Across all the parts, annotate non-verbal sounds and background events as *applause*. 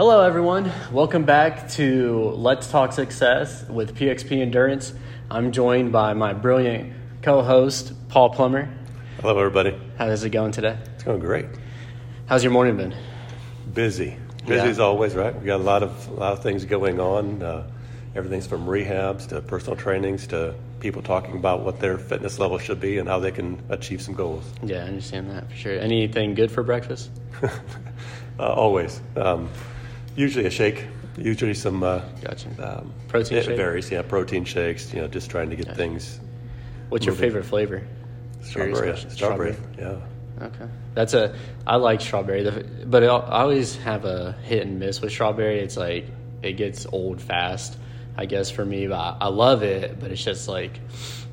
Hello, everyone. Welcome back to Let's Talk Success with PXP Endurance. I'm joined by my brilliant co host, Paul Plummer. Hello, everybody. How is it going today? It's going great. How's your morning been? Busy. Busy Yeah. as always, right? We got a lot of a lot of things going on. Uh, everything's from rehabs to personal trainings to people talking about what their fitness level should be and how they can achieve some goals. Yeah, I understand that for sure. Anything good for breakfast? *laughs* Uh, always. Um, usually a shake. Usually some. Uh, Gotcha. um, Protein it shake? varies. Yeah, protein shakes. You know, just trying to get things. What's your favorite flavor? Strawberry. Strawberry. Yeah. Okay, that's a. I like strawberry, The- but I always have a hit and miss with strawberry. It's like it gets old fast, I guess for me. But I, I love it, but it's just like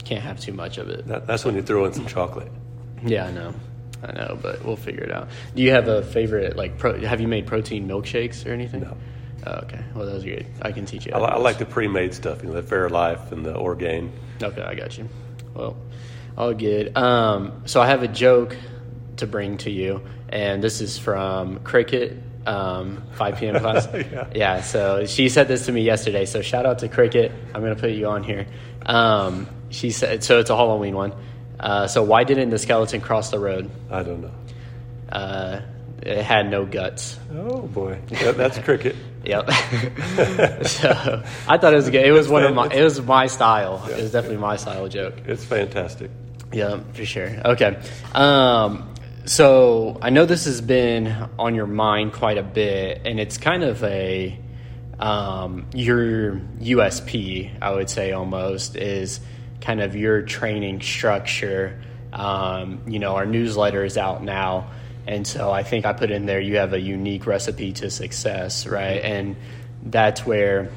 can't have too much of it. That, that's when you throw in some chocolate. Yeah, I know, I know, but we'll figure it out. Do you have a favorite? Like, pro, have you made protein milkshakes or anything? No. Oh, okay, well those are good. I can teach you. I, I like the pre-made stuff. You know, the Fairlife and the Orgain. Okay, I got you. Well, all good. Um, so I have a joke to bring to you, and this is from Cricket, um, 5 p.m. *laughs* class. Yeah. so she said this to me yesterday. So shout out to Cricket. I'm going to put you on here. Um, she said, so it's a Halloween one. Uh, so why didn't the skeleton cross the road? I don't know. Uh, it had no guts. Oh boy, that, that's cricket. *laughs* Yep. *laughs* so I thought it was good. It was one of my. It was my style. It was definitely my style joke. It's fantastic. Yeah, for sure. Okay. Um, so I know this has been on your mind quite a bit, and it's kind of a um, your USP, I would say almost, is kind of your training structure. Um, you know, our newsletter is out now, and so I think I put in there you have a unique recipe to success, right? And that's where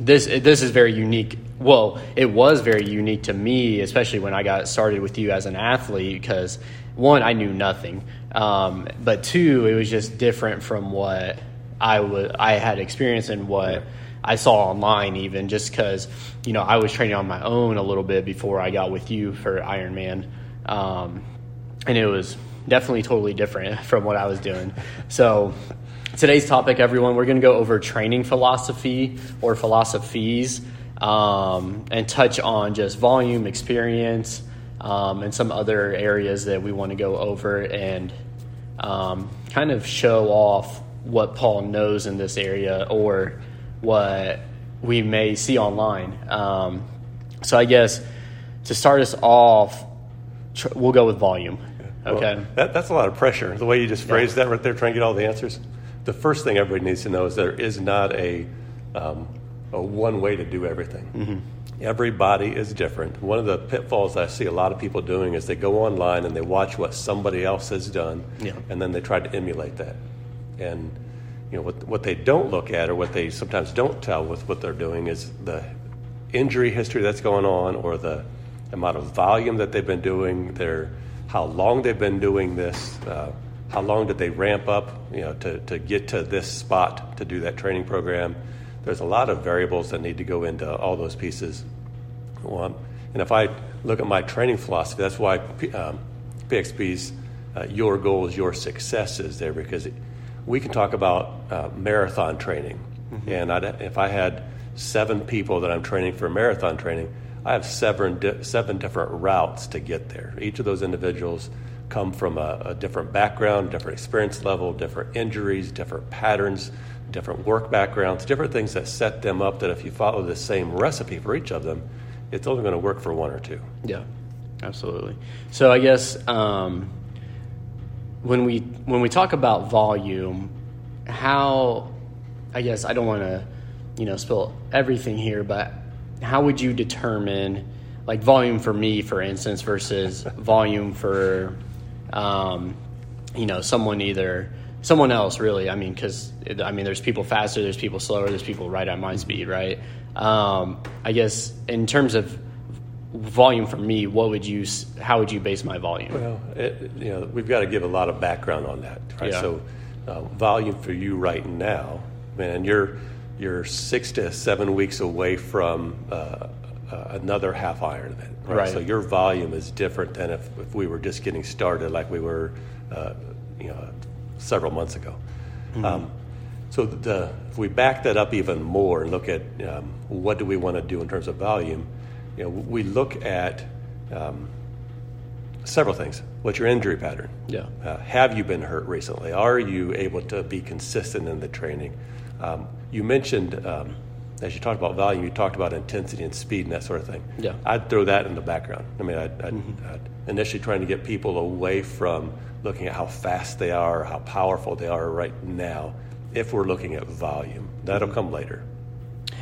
this this is very unique. Well, it was very unique to me, especially when I got started with you as an athlete, because one, I knew nothing, um, but two, it was just different from what I would I had experienced and what I saw online, even just because you know I was training on my own a little bit before I got with you for Ironman, um, and it was definitely totally different *laughs* from what I was doing. So today's topic, everyone, we're going to go over training philosophy or philosophies um, and touch on just volume, experience, um, and some other areas that we want to go over and um, kind of show off what Paul knows in this area or what we may see online. Um, so I guess to start us off, tr- we'll go with volume. Okay. Well, that, that's a lot of pressure. The way you just phrased that right there, trying to get all the answers. The first thing everybody needs to know is there is not a, um, a one way to do everything. Mm-hmm. Everybody is different. One of the pitfalls I see a lot of people doing is they go online and they watch what somebody else has done, Yeah. and then they try to emulate that. And you know what what they don't look at or what they sometimes don't tell with what they're doing is the injury history that's going on or the amount of volume that they've been doing, their how long they've been doing this, uh, how long did they ramp up, you know, to, to get to this spot to do that training program. There's a lot of variables that need to go into all those pieces. Well, and if I look at my training philosophy, that's why P- um, PXP's uh, your goals, your success is there because it, we can talk about uh, marathon training. And I'd, if I had seven people that I'm training for marathon training, I have seven, di- seven different routes to get there. Each of those individuals come from a, a different background, different experience level, different injuries, different patterns, different work backgrounds, different things that set them up that if you follow the same recipe for each of them, it's only going to work for one or two. Yeah, absolutely. So I guess um, when we when we talk about volume, how I guess I don't want to you know spill everything here, but how would you determine like volume for me, for instance, versus *laughs* volume for um, you know someone either someone else really? I mean because i mean there's people faster there's people slower there's people right at my speed right? Um, i guess in terms of volume for me what would you how would you base my volume Well, it, you know, we've got to give a lot of background on that, right? Yeah. So, uh, volume for you right now, man, you're you're six to seven weeks away from uh, uh, another half iron event, right? Right. So your volume is different than if, if we were just getting started, like we were, uh, you know, several months ago. Um, So the, if we back that up even more and look at um, what do we want to do in terms of volume, you know, we look at um, several things. What's your injury pattern? Yeah. Uh, have you been hurt recently? Are you able to be consistent in the training? Um, you mentioned, um, as you talked about volume, you talked about intensity and speed and that sort of thing. Yeah. I'd throw that in the background. I mean, I'd, I'd, I'd initially trying to get people away from looking at how fast they are, how powerful they are right now, if we're looking at volume. That'll come later.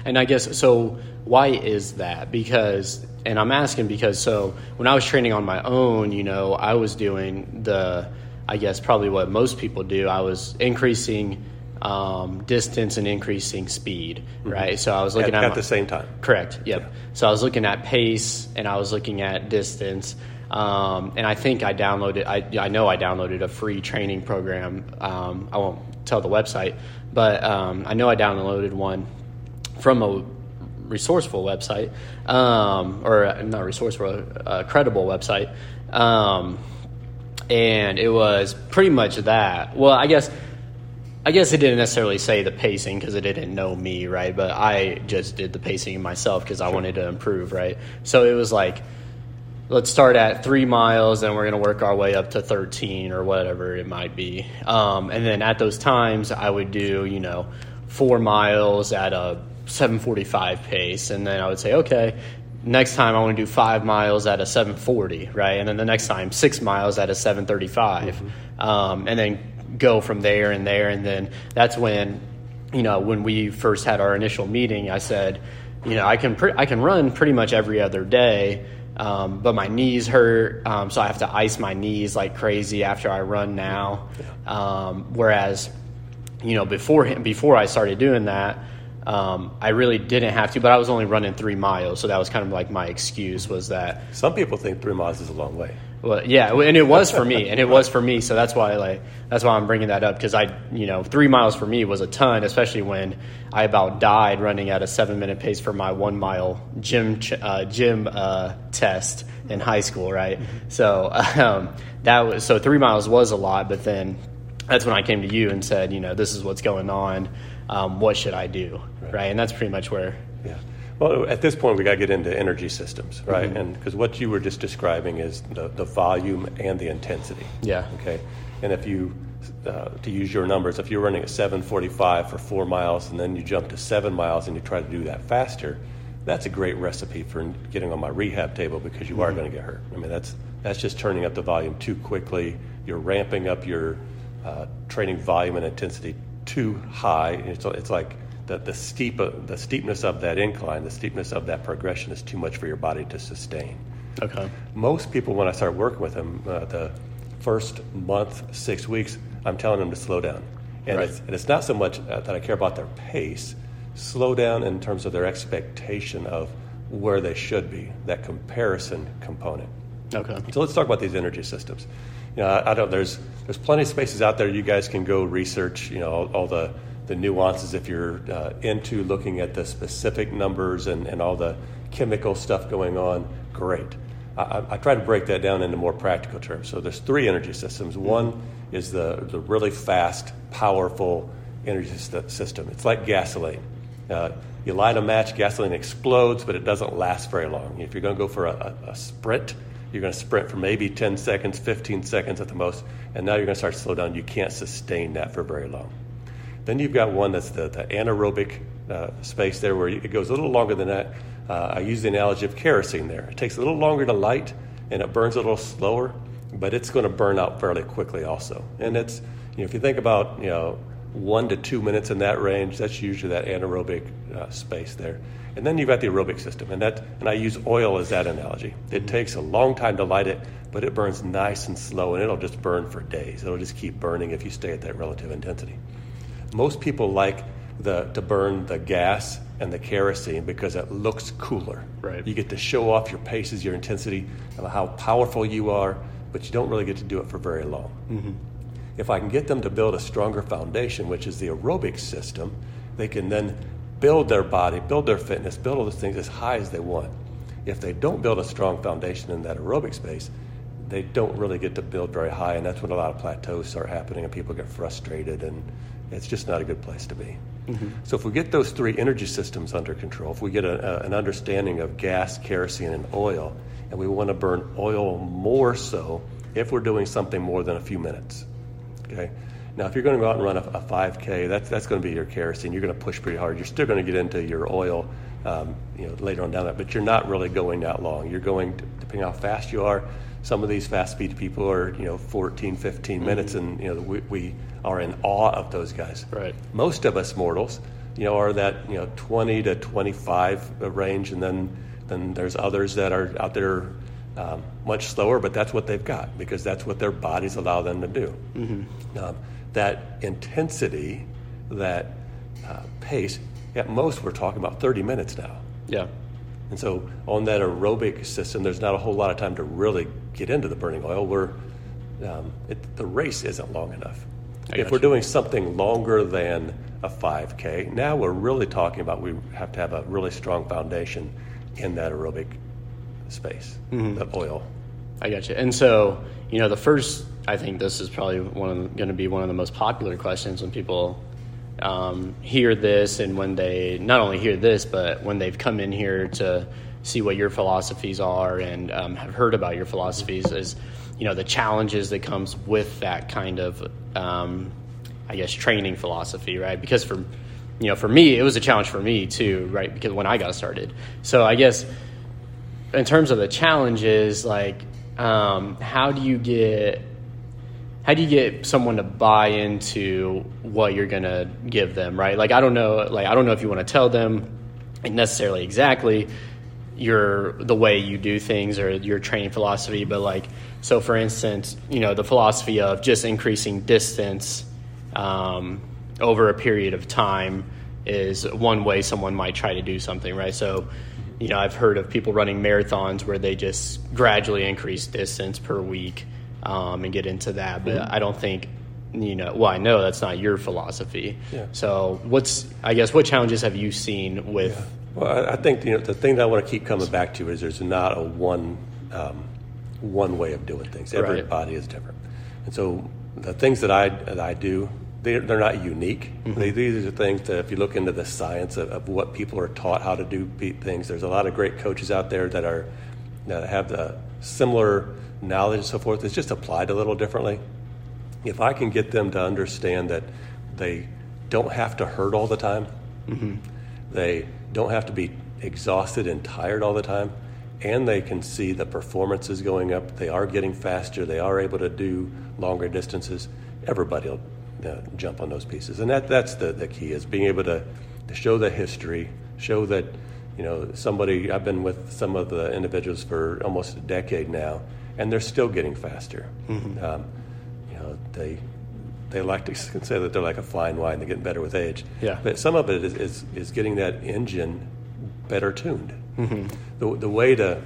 And I guess so. Why is that? Because, and I'm asking because so when I was training on my own, you know, I was doing the, I guess probably what most people do. I was increasing um, distance and increasing speed, right? So I was looking At, at, at my- the same time. Correct. Yep. So I was looking at pace and I was looking at distance. Um, and I think I downloaded, I, I know I downloaded a free training program. Um, I won't tell the website, but um, I know I downloaded one from a resourceful website, um, or uh, not resourceful, a credible website. Um, and it was pretty much that. Well, I guess I guess it didn't necessarily say the pacing because it didn't know me, right? But I just did the pacing myself because I wanted to improve, right? So it was like, let's start at three miles and we're going to work our way up to 13 or whatever it might be. Um, and then at those times, I would do, you know, four miles at a 745 pace. And then I would say, okay, next time I want to do five miles at a 740, right? And then the next time, six miles at a 735. Um, and then go from there and there. And then that's when, you know, when we first had our initial meeting, I said, you know, I can pre- I can run pretty much every other day, um, but my knees hurt, um, so I have to ice my knees like crazy after I run now. Um, whereas, you know, before before I started doing that, um, I really didn't have to, but I was only running three miles, so that was kind of like my excuse was that Some people think three miles is a long way. well, yeah, and it was for me, and it was for me. So that's why, like, that's why I'm bringing that up because I, you know, three miles for me was a ton, especially when I about died running at a seven minute pace for my one mile gym ch- uh, gym uh, test in high school, right? So um, that was so three miles was a lot, but then that's when I came to you and said, you know, this is what's going on. Um, what should I do, right. And that's pretty much where. Yeah. Well, at this point, we got to get into energy systems, right? Mm-hmm. And because what you were just describing is the, the volume and the intensity. Yeah. Okay. And if you, uh, to use your numbers, if you're running at 7:45 for four miles, and then you jump to seven miles, and you try to do that faster, that's a great recipe for getting on my rehab table because you are Mm-hmm. going to get hurt. I mean, that's that's just turning up the volume too quickly. You're ramping up your uh, training volume and intensity too high. It's, it's like the, the steep the steepness of that incline, the steepness of that progression is too much for your body to sustain. Okay. Most people, when I start working with them, uh, the first month, six weeks, I'm telling them to slow down. And, Right. it's, and it's not so much uh, that I care about their pace, slow down in terms of their expectation of where they should be, that comparison component. Okay. So let's talk about these energy systems. You know, I, don't. There's there's plenty of spaces out there. You guys can go research. You know, all, all the the nuances if you're uh, into looking at the specific numbers and, and all the chemical stuff going on. Great. I, I, I try to break that down into more practical terms. So there's three energy systems. One is the the really fast, powerful energy system. It's like gasoline. Uh, you light a match, gasoline explodes, but it doesn't last very long. If you're going to go for a, a, a sprint, you're going to sprint for maybe 10 seconds, 15 seconds at the most, and now you're going to start to slow down. You can't sustain that for very long. Then you've got one that's the, the anaerobic uh, space there where it goes a little longer than that. Uh, I use the analogy of kerosene there. It takes a little longer to light and it burns a little slower, but it's going to burn out fairly quickly also. And it's, you know, if you think about, you know, one to two minutes in that range, that's usually that anaerobic uh, space there. And then you've got the aerobic system, and that, and I use oil as that analogy. It takes a long time to light it, but it burns nice and slow, and it'll just burn for days. It'll just keep burning if you stay at that relative intensity. Most people like the, to burn the gas and the kerosene because it looks cooler. Right. You get to show off your paces, your intensity, and how powerful you are, but you don't really get to do it for very long. Mm-hmm. If I can get them to build a stronger foundation, which is the aerobic system, they can then build their body, build their fitness, build all those things as high as they want. If they don't build a strong foundation in that aerobic space, they don't really get to build very high, and that's when a lot of plateaus start happening, and people get frustrated and it's just not a good place to be. Mm-hmm. So if we get those three energy systems under control, if we get a, a, an understanding of gas, kerosene, and oil, and we want to burn oil more so if we're doing something more than a few minutes. Okay. Now, if you're going to go out and run a, a 5K, that's that's going to be your kerosene. You're going to push pretty hard. You're still going to get into your oil, um, you know, later on down that, but you're not really going that long. You're going, depending how fast you are. Some of these fast speed people are, you know, 14, 15 minutes, and you know, we, we are in awe of those guys. Right. Most of us mortals, you know, are that you know 20 to 25 range, and then then there's others that are out there um, much slower, but that's what they've got because that's what their bodies allow them to do. Um, that intensity, that uh, pace, at most we're talking about 30 minutes now. Yeah. And so on that aerobic system, there's not a whole lot of time to really get into the burning oil. We're, um, it, the race isn't long enough. I If we're you. doing something longer than a 5K, now we're really talking about we have to have a really strong foundation in that aerobic space, Mm-hmm. the oil. I got you. And so, you know, the first, I think this is probably one going to be one of the most popular questions when people um, hear this, and when they not only hear this, but when they've come in here to see what your philosophies are and um, have heard about your philosophies, is you know the challenges that comes with that kind of, um, I guess, training philosophy, right? Because for you know, for me, it was a challenge for me too, right? Because when I got started, so I guess in terms of the challenges, like um, how do you get how do you get someone to buy into what you're gonna give them, right? Like I don't know, like I don't know if you want to tell them necessarily exactly your the way you do things or your training philosophy, but like so for instance, you know the philosophy of just increasing distance um, over a period of time is one way someone might try to do something, right? So, you know, I've heard of people running marathons where they just gradually increase distance per week um, and get into that, but I don't think. You know, well, I know that's not your philosophy. Yeah. So, what's I guess what challenges have you seen with? Well, I, I think you know the thing that I want to keep coming back to is there's not a one um, one way of doing things. Right. Everybody is different, and so the things that I that I do they're, they're not unique. Mm-hmm. They, these are things that if you look into the science of, of what people are taught how to do things, there's a lot of great coaches out there that are that have the similar knowledge and so forth. It's just applied a little differently if I can get them to understand that they don't have to hurt all the time, mm-hmm. they don't have to be exhausted and tired all the time, and they can see the performances going up, they are getting faster, they are able to do longer distances, everybody will uh, jump on those pieces. And that, that's the, the key is being able to, to show the history, show that, you know, somebody, I've been with some of the individuals for almost a decade now, and they're still getting faster. Um, you know, they they like to *laughs* say that they're like a fine wine; they're getting better with age. Yeah. But some of it is is, is getting that engine better tuned. The the way to,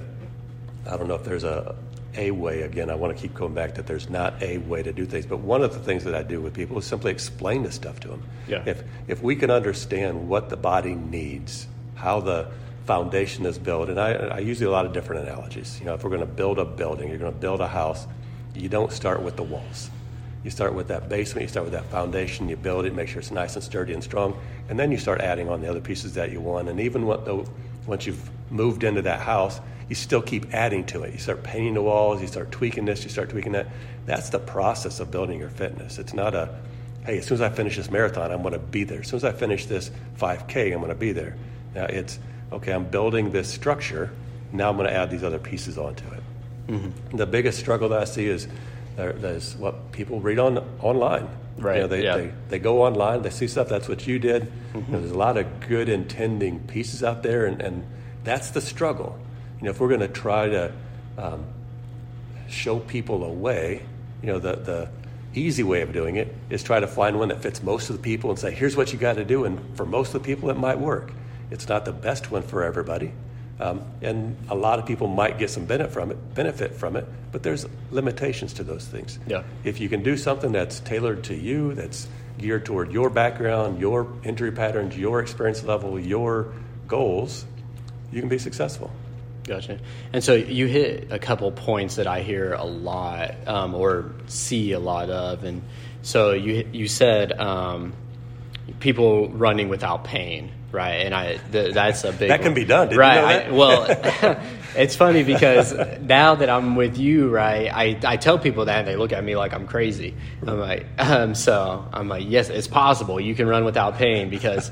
I don't know if there's a a way. Again, I want to keep going back that there's not a way to do things. But one of the things that I do with people is simply explain this stuff to them. Yeah. If if we can understand what the body needs, how the foundation is built, and I, I use a lot of different analogies. You know, if we're going to build a building, you're going to build a house, you don't start with the walls. You start with that basement, you start with that foundation, you build it, make sure it's nice and sturdy and strong, and then you start adding on the other pieces that you want. And even what the, once you've moved into that house, you still keep adding to it. You start painting the walls, you start tweaking this, you start tweaking that. That's the process of building your fitness. It's not a, hey, as soon as I finish this marathon, I'm going to be there. As soon as I finish this 5K, I'm going to be there. Now it's, okay, I'm building this structure. Now I'm going to add these other pieces onto it. Mm-hmm. The biggest struggle that I see is there, there's what people read on online. Right, You know, they, yeah. they, they go online, they see stuff, that's what you did. You know, there's a lot of good intending pieces out there, and, and that's the struggle. You know, if we're going to try to um, show people a way, you know, the, the easy way of doing it is try to find one that fits most of the people and say, here's what you got to do. And for most of the people, it might work. It's not the best one for everybody. Um, and a lot of people might get some benefit from it, benefit from it, but there's limitations to those things. Yeah. If you can do something that's tailored to you, that's geared toward your background, your injury patterns, your experience level, your goals, you can be successful. Gotcha. And so you hit a couple points that I hear a lot um, or see a lot of, and so you you said um, people running without pain, right? And I th- that's a big That can be done. Right? know that? I, well, *laughs* *laughs* it's funny because now that I'm with you, right? I, I tell people that and they look at me like I'm crazy. I'm like, um, so I'm like, yes, it's possible. You can run without pain because,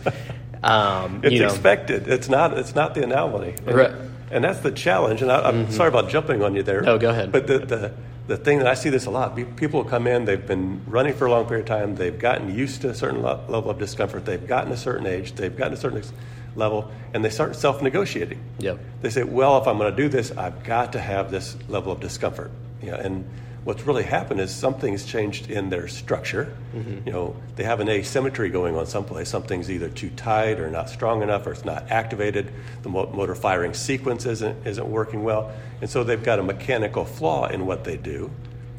um, It's you know, expected. It's not. It's not the anomaly. Right. And that's the challenge. And I, I'm mm-hmm. sorry about jumping on you there. No, go ahead. But the, the the thing that I see this a lot. pe- People come in. They've been running for a long period of time. They've gotten used to a certain lo- level of discomfort. They've gotten a certain age. They've gotten a certain ex- level, and they start self-negotiating. Yep. They say, "Well, if I'm going to do this, I've got to have this level of discomfort." You know, and what's really happened is something's changed in their structure. Mm-hmm. You know, they have an asymmetry going on someplace. Something's either too tight or not strong enough, or it's not activated. The motor firing sequence isn't isn't working well, and so they've got a mechanical flaw in what they do,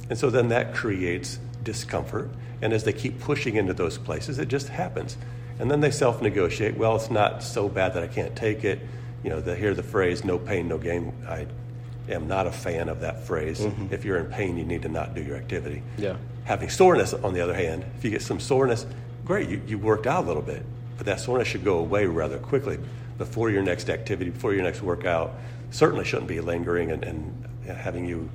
and so then that creates discomfort. And as they keep pushing into those places, it just happens. And then they self negotiate. Well, it's not so bad that I can't take it. You know, they hear the phrase "no pain, no gain." I am not a fan of that phrase. If you're in pain, you need to not do your activity. Yeah. Having soreness, on the other hand, if you get some soreness, great, you, you worked out a little bit, but that soreness should go away rather quickly before your next activity, before your next workout. Certainly shouldn't be lingering and, and having you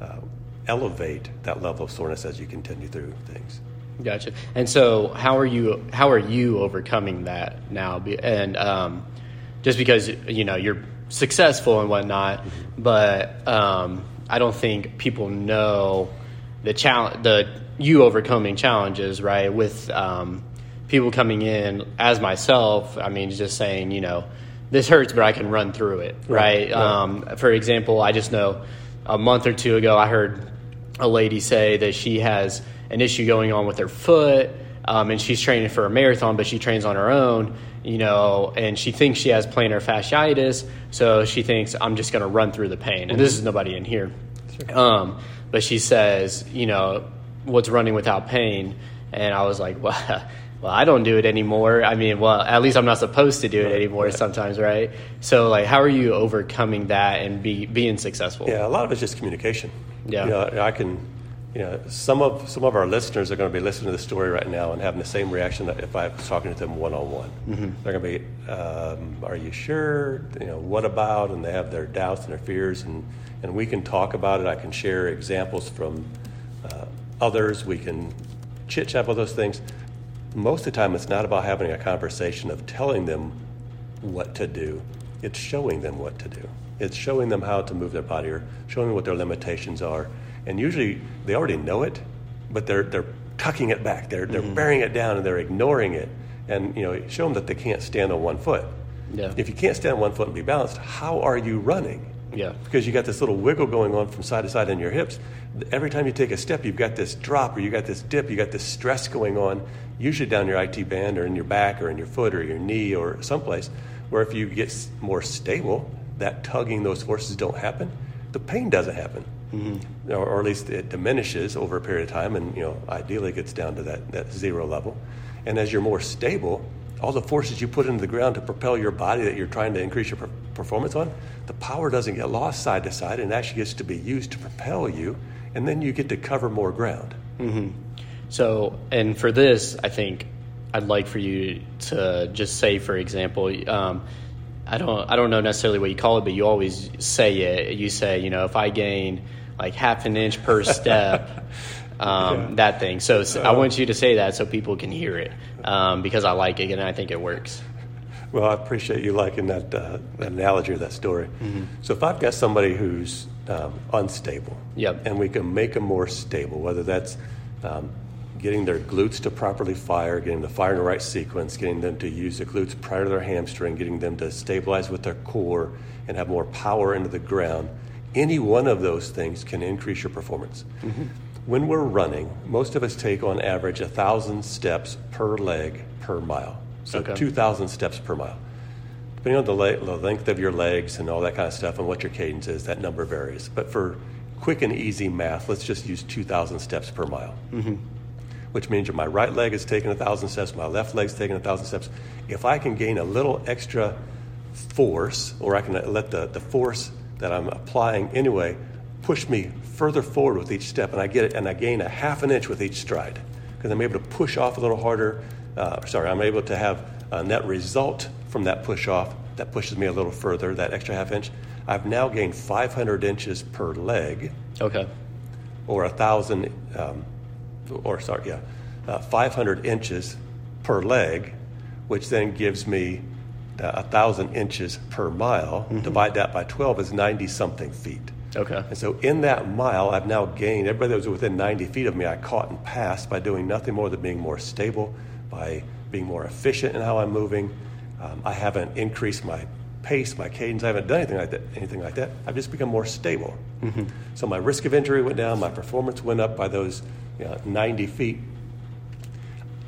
uh, elevate that level of soreness as you continue through things. Gotcha. And so, how are you? How are you overcoming that now? And um, just because you know you're successful and whatnot, but um, I don't think people know the challenge, the you overcoming challenges, right? With um, people coming in as myself. I mean, just saying, you know, this hurts, but I can run through it, right? Right. Um, for example, I just know a month or two ago, I heard a lady say that she has an issue going on with her foot um, and she's training for a marathon but she trains on her own you know and she thinks she has plantar fasciitis so she thinks i'm just going to run through the pain and this is nobody in here. Um, but she says you know what's running without pain? And i was like *laughs* well well i don't do it anymore. I mean well at least i'm not supposed to do it anymore sometimes right? So like how are you overcoming that and be being successful? Yeah, a lot of it's just communication. Yeah. You know, I can, you know, some of some of our listeners are going to be listening to the story right now and having the same reaction that if I was talking to them one on one. They're going to be, um, "Are you sure? You know, what about?" And they have their doubts and their fears, and and we can talk about it. I can share examples from uh, others. We can chit chat about those things. Most of the time, it's not about having a conversation of telling them what to do. It's showing them what to do. It's showing them how to move their body or showing them what their limitations are. And usually they already know it, but they're, they're tucking it back. They're, they're mm-hmm. bearing it down and they're ignoring it. And, you know, show them that they can't stand on one foot. Yeah. If you can't stand on one foot and be balanced, how are you running? Yeah. Because you got this little wiggle going on from side to side in your hips. Every time you take a step, you've got this drop or you got this dip, you got this stress going on, usually down your IT band or in your back or in your foot or your knee or someplace. Where if you get more stable, that tugging, those forces don't happen. The pain doesn't happen, mm-hmm. or, or at least it diminishes over a period of time, and you know ideally it gets down to that, that zero level. And as you're more stable, all the forces you put into the ground to propel your body that you're trying to increase your per- performance on, the power doesn't get lost side to side and actually gets to be used to propel you, and then you get to cover more ground. So, and for this, I think I'd like for you to just say, for example, um, I don't, I don't know necessarily what you call it, but you always say it. You say, you know, if I gain like half an inch per *laughs* step, um, Yeah. that thing. So, I want you to say that so people can hear it um, because I like it and I think it works. Well, I appreciate you liking that, uh, that analogy or that story. So, if I've got somebody who's um, unstable, Yep. and we can make them more stable, whether that's um, getting their glutes to properly fire, getting the fire in the right sequence, getting them to use the glutes prior to their hamstring, getting them to stabilize with their core and have more power into the ground. Any one of those things can increase your performance. Mm-hmm. When we're running, most of us take on average a thousand steps per leg per mile. So Okay. 2,000 steps per mile. Depending on the, le- the length of your legs and all that kind of stuff and what your cadence is, that number varies. But for quick and easy math, let's just use 2,000 steps per mile. Mm-hmm. Which means my right leg is taking 1,000 steps, my left leg's taking 1,000 steps. If I can gain a little extra force, or I can let the, the force that I'm applying anyway push me further forward with each step, and I get it, and I gain a half an inch with each stride because I'm able to push off a little harder, uh, sorry, I'm able to have a net result from that push off that pushes me a little further, that extra half inch. I've now gained 500 inches per leg, Okay. or a thousand, um, or sorry, yeah, uh, 500 inches per leg, which then gives me uh, a thousand inches per mile. Divide that by 12 is 90 something feet. Okay. And so in that mile, I've now gained, everybody that was within 90 feet of me, I caught and passed by doing nothing more than being more stable, by being more efficient in how I'm moving. Um, I haven't increased my pace, my cadence. I haven't done anything like that. Anything like that. I've just become more stable. So my risk of injury went down. My performance went up by those you know, 90 feet.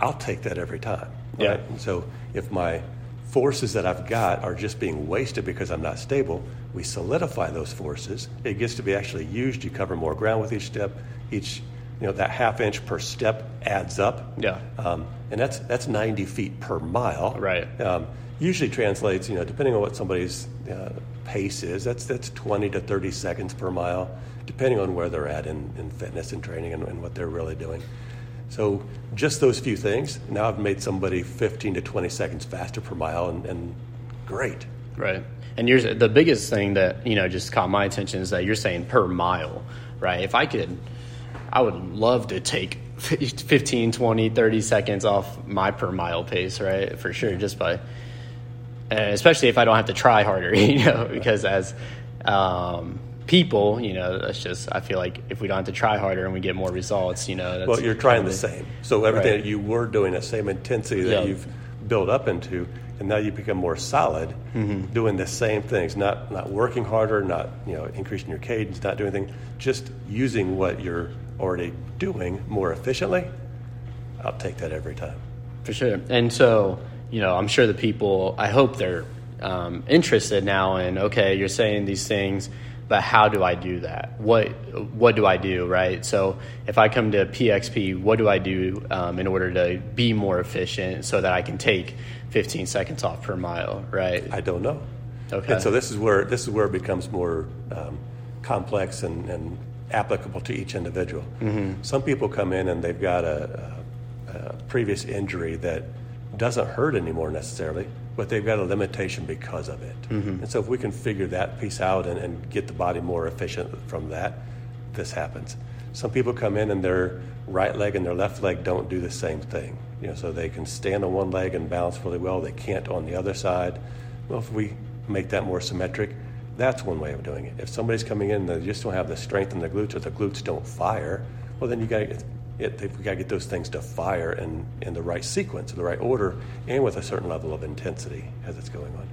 I'll take that every time. Yeah. And so if my forces that I've got are just being wasted because I'm not stable, we solidify those forces. It gets to be actually used. You cover more ground with each step. Each, you know, that half inch per step adds up. Yeah. Um, and that's that's 90 feet per mile. Right. Um, usually translates, you know, depending on what somebody's uh, pace is, that's that's 20 to 30 seconds per mile, depending on where they're at in, in fitness and training and, and what they're really doing. So just those few things. Now I've made somebody 15 to 20 seconds faster per mile, and, and great. Right. And you're, the biggest thing that, you know, just caught my attention is that you're saying per mile, right? If I could, I would love to take *laughs* 15, 20, 30 seconds off my per mile pace, right? For sure, just by, and especially if I don't have to try harder, *laughs* you know, because as um, people, you know, that's just, I feel like if we don't have to try harder and we get more results, you know, that's Well, you're trying the same. So everything Right. that you were doing, that same intensity that Yeah. you've built up into, and now you become more solid, Mm-hmm. doing the same things, not not working harder, not you know increasing your cadence, not doing anything, just using what you're already doing more efficiently. I'll take that every time. For sure. And so, you know, I'm sure the people, I hope they're um, interested now in, okay, you're saying these things, but how do I do that? What, what do I do, right? So if I come to PXP, what do I do um, in order to be more efficient so that I can take 15 seconds off per mile, right? I don't know. Okay. And so this is where this is where it becomes more um, complex and, and applicable to each individual. Mm-hmm. Some people come in and they've got a, a, a previous injury that doesn't hurt anymore necessarily, but they've got a limitation because of it. Mm-hmm. And so if we can figure that piece out and, and get the body more efficient from that, this happens. Some people come in and their right leg and their left leg don't do the same thing. You know, so they can stand on one leg and balance really well. They can't on the other side. Well, if we make that more symmetric, that's one way of doing it. If somebody's coming in and they just don't have the strength in the glutes or the glutes don't fire, well, then you got to it, we got to get those things to fire in, in the right sequence, in the right order, and with a certain level of intensity as it's going on.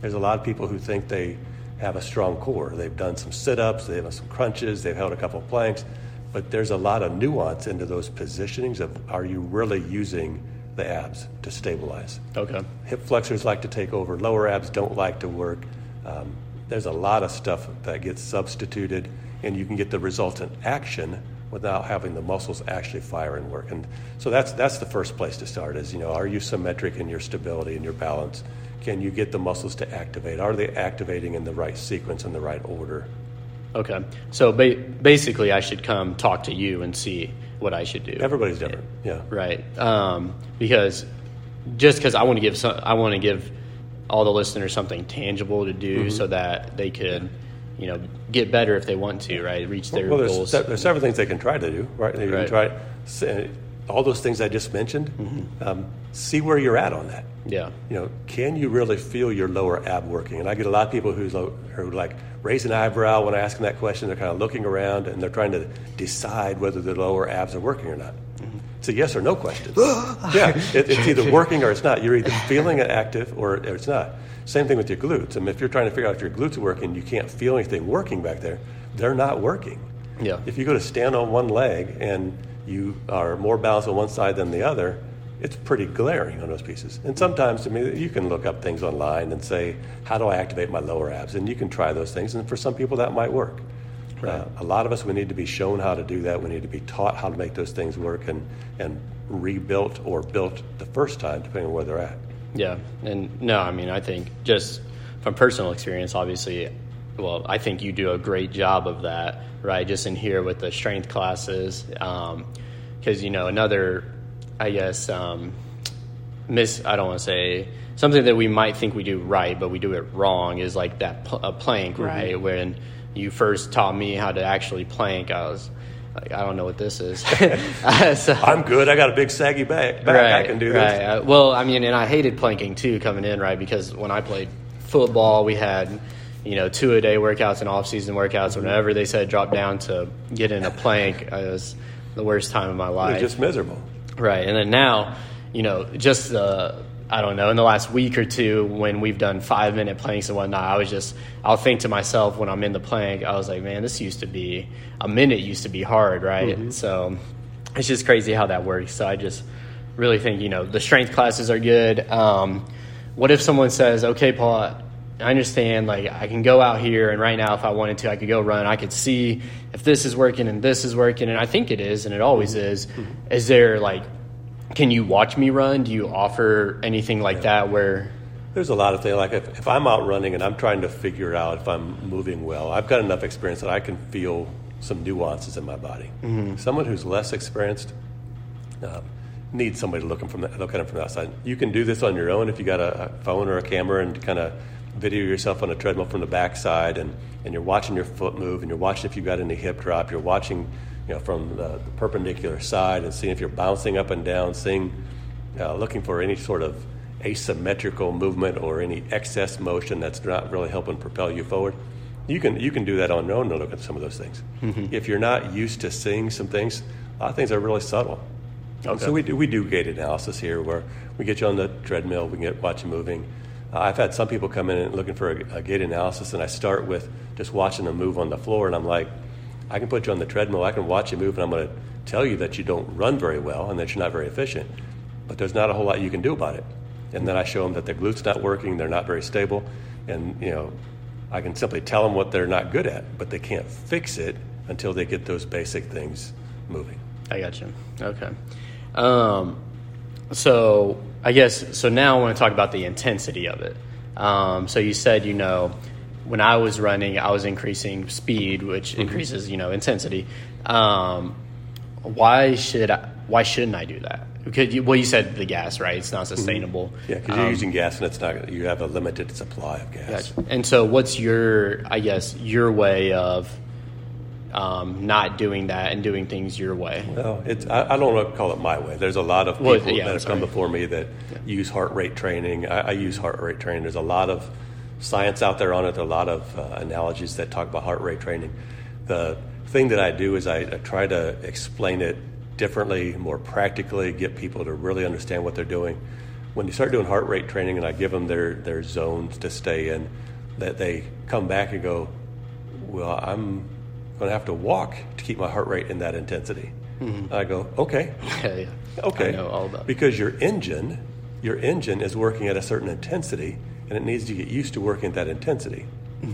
There's a lot of people who think they have a strong core. They've done some sit ups, they've done some crunches, they've held a couple of planks, but there's a lot of nuance into those positionings of are you really using the abs to stabilize? Okay. Hip flexors like to take over, lower abs don't like to work. Um, there's a lot of stuff that gets substituted, and you can get the resultant action without having the muscles actually fire and work. And so that's that's the first place to start. Is you know, are you symmetric in your stability and your balance? Can you get the muscles to activate? Are they activating in the right sequence and the right order? Okay. So ba- basically, I should come talk to you and see what I should do. Everybody's different. Yeah. Right. Um, because just because I want to give some, I want to give all the listeners something tangible to do Mm-hmm. so that they could, you know, get better if they want to, right? Reach their Well, there's, goals. se- there's several things they can try to do, right? They Right. can try eh, all those things I just mentioned. Mm-hmm. Um, see where you're at on that. yeah. You know, can you really feel your lower ab working? And I get a lot of people who's lo- who like raise an eyebrow when I ask them that question. They're kind of looking around and they're trying to decide whether their lower abs are working or not. Mm-hmm. It's a yes or no question. *gasps* yeah, it, it's either working or it's not. You're either feeling it active or, or it's not. Same thing with your glutes. I mean, if you're trying to figure out if your glutes are working, you can't feel anything working back there. They're not working. Yeah. If you go to stand on one leg and you are more balanced on one side than the other, it's pretty glaring on those pieces. And sometimes, I mean, you can look up things online and say, "How do I activate my lower abs?" And you can try those things. And for some people, that might work. Uh, a lot of us, we need to be shown how to do that. We need to be taught how to make those things work and and rebuilt or built the first time, depending on where they're at. Yeah, and no, I mean, I think just from personal experience, obviously, well, I think you do a great job of that, right? Just in here with the strength classes, because you know another, I guess, um, miss. I don't want to say something that we might think we do right, but we do it wrong. Is like that pl- a plank, Mm-hmm. right? When you first taught me how to actually plank, I was like, I don't know what this is. *laughs* *laughs* So- I'm good. I got a big saggy back. back. I can do this. right. Uh, well, I mean, and I hated planking too coming in, right? Because when I played football, we had you know two a day workouts and off season workouts. Whenever they said drop down to get in a plank, it was the worst time of my It life. was just miserable. Right, and then now, you know, just uh, I don't know, in the last week or two, when we've done five minute planks and whatnot, I was just I'll think to myself when I'm in the plank, I was like, man, this used to be a minute used to be hard, right? So it's just crazy how that works. So I just really think you know the strength classes are good. Um, what if someone says, okay, Paul? I understand, like, I can go out here, and right now, if I wanted to, I could go run. I could see if this is working and this is working, and I think it is, and it always is. Is there, like, can you watch me run? Do you offer anything like that where, There's a lot of things. Like if, if I'm out running and I'm trying to figure out if I'm moving well, I've got enough experience that I can feel some nuances in my body. Someone who's less experienced uh, needs somebody to look, 'em from the, look at them from the outside. You can do this on your own if you got a, a phone or a camera and kind of video yourself on a treadmill from the backside and, and you're watching your foot move and you're watching if you've got any hip drop. You're watching you know, from the, the perpendicular side and seeing if you're bouncing up and down, seeing, uh, looking for any sort of asymmetrical movement or any excess motion that's not really helping propel you forward. You can you can do that on your own to look at some of those things. If you're not used to seeing some things, a lot of things are really subtle. Okay. So we do we do gait analysis here, where we get you on the treadmill, we can get watch you moving. Uh, I've had some people come in and looking for a, a gait analysis, and I start with just watching them move on the floor, and I'm like, I can put you on the treadmill, I can watch you move, and I'm going to tell you that you don't run very well and that you're not very efficient, but there's not a whole lot you can do about it. And then I show them that their glutes not working, they're not very stable, and you know, I can simply tell them what they're not good at, but they can't fix it until they get those basic things moving. I got you. Okay. Um, so I guess so. Now I want to talk about the intensity of it. Um, so you said you know when I was running, I was increasing speed, which Mm-hmm. increases you know intensity. Um, why should I, why shouldn't I do that? Because you, well, you said the gas, right? It's not sustainable. Mm-hmm. Yeah, because you're using gas and it's not. You have a limited supply of gas. Gotcha. And so, what's your, I guess, your way of um, not doing that and doing things your way? Well, it's. I, I don't want to call it my way. There's a lot of Well, people yeah, that have come before me that use heart rate training. I, I use heart rate training. There's a lot of science out there on it. There are a lot of uh, analogies that talk about heart rate training. The thing that I do is I, I try to explain it differently, more practically, get people to really understand what they're doing. When you start doing heart rate training, and I give them their their zones to stay in, that they come back and go, well, I'm going to have to walk to keep my heart rate in that intensity. I go, okay, *laughs* Yeah, yeah. okay, I know all about. because your engine, your engine is working at a certain intensity, and it needs to get used to working at that intensity.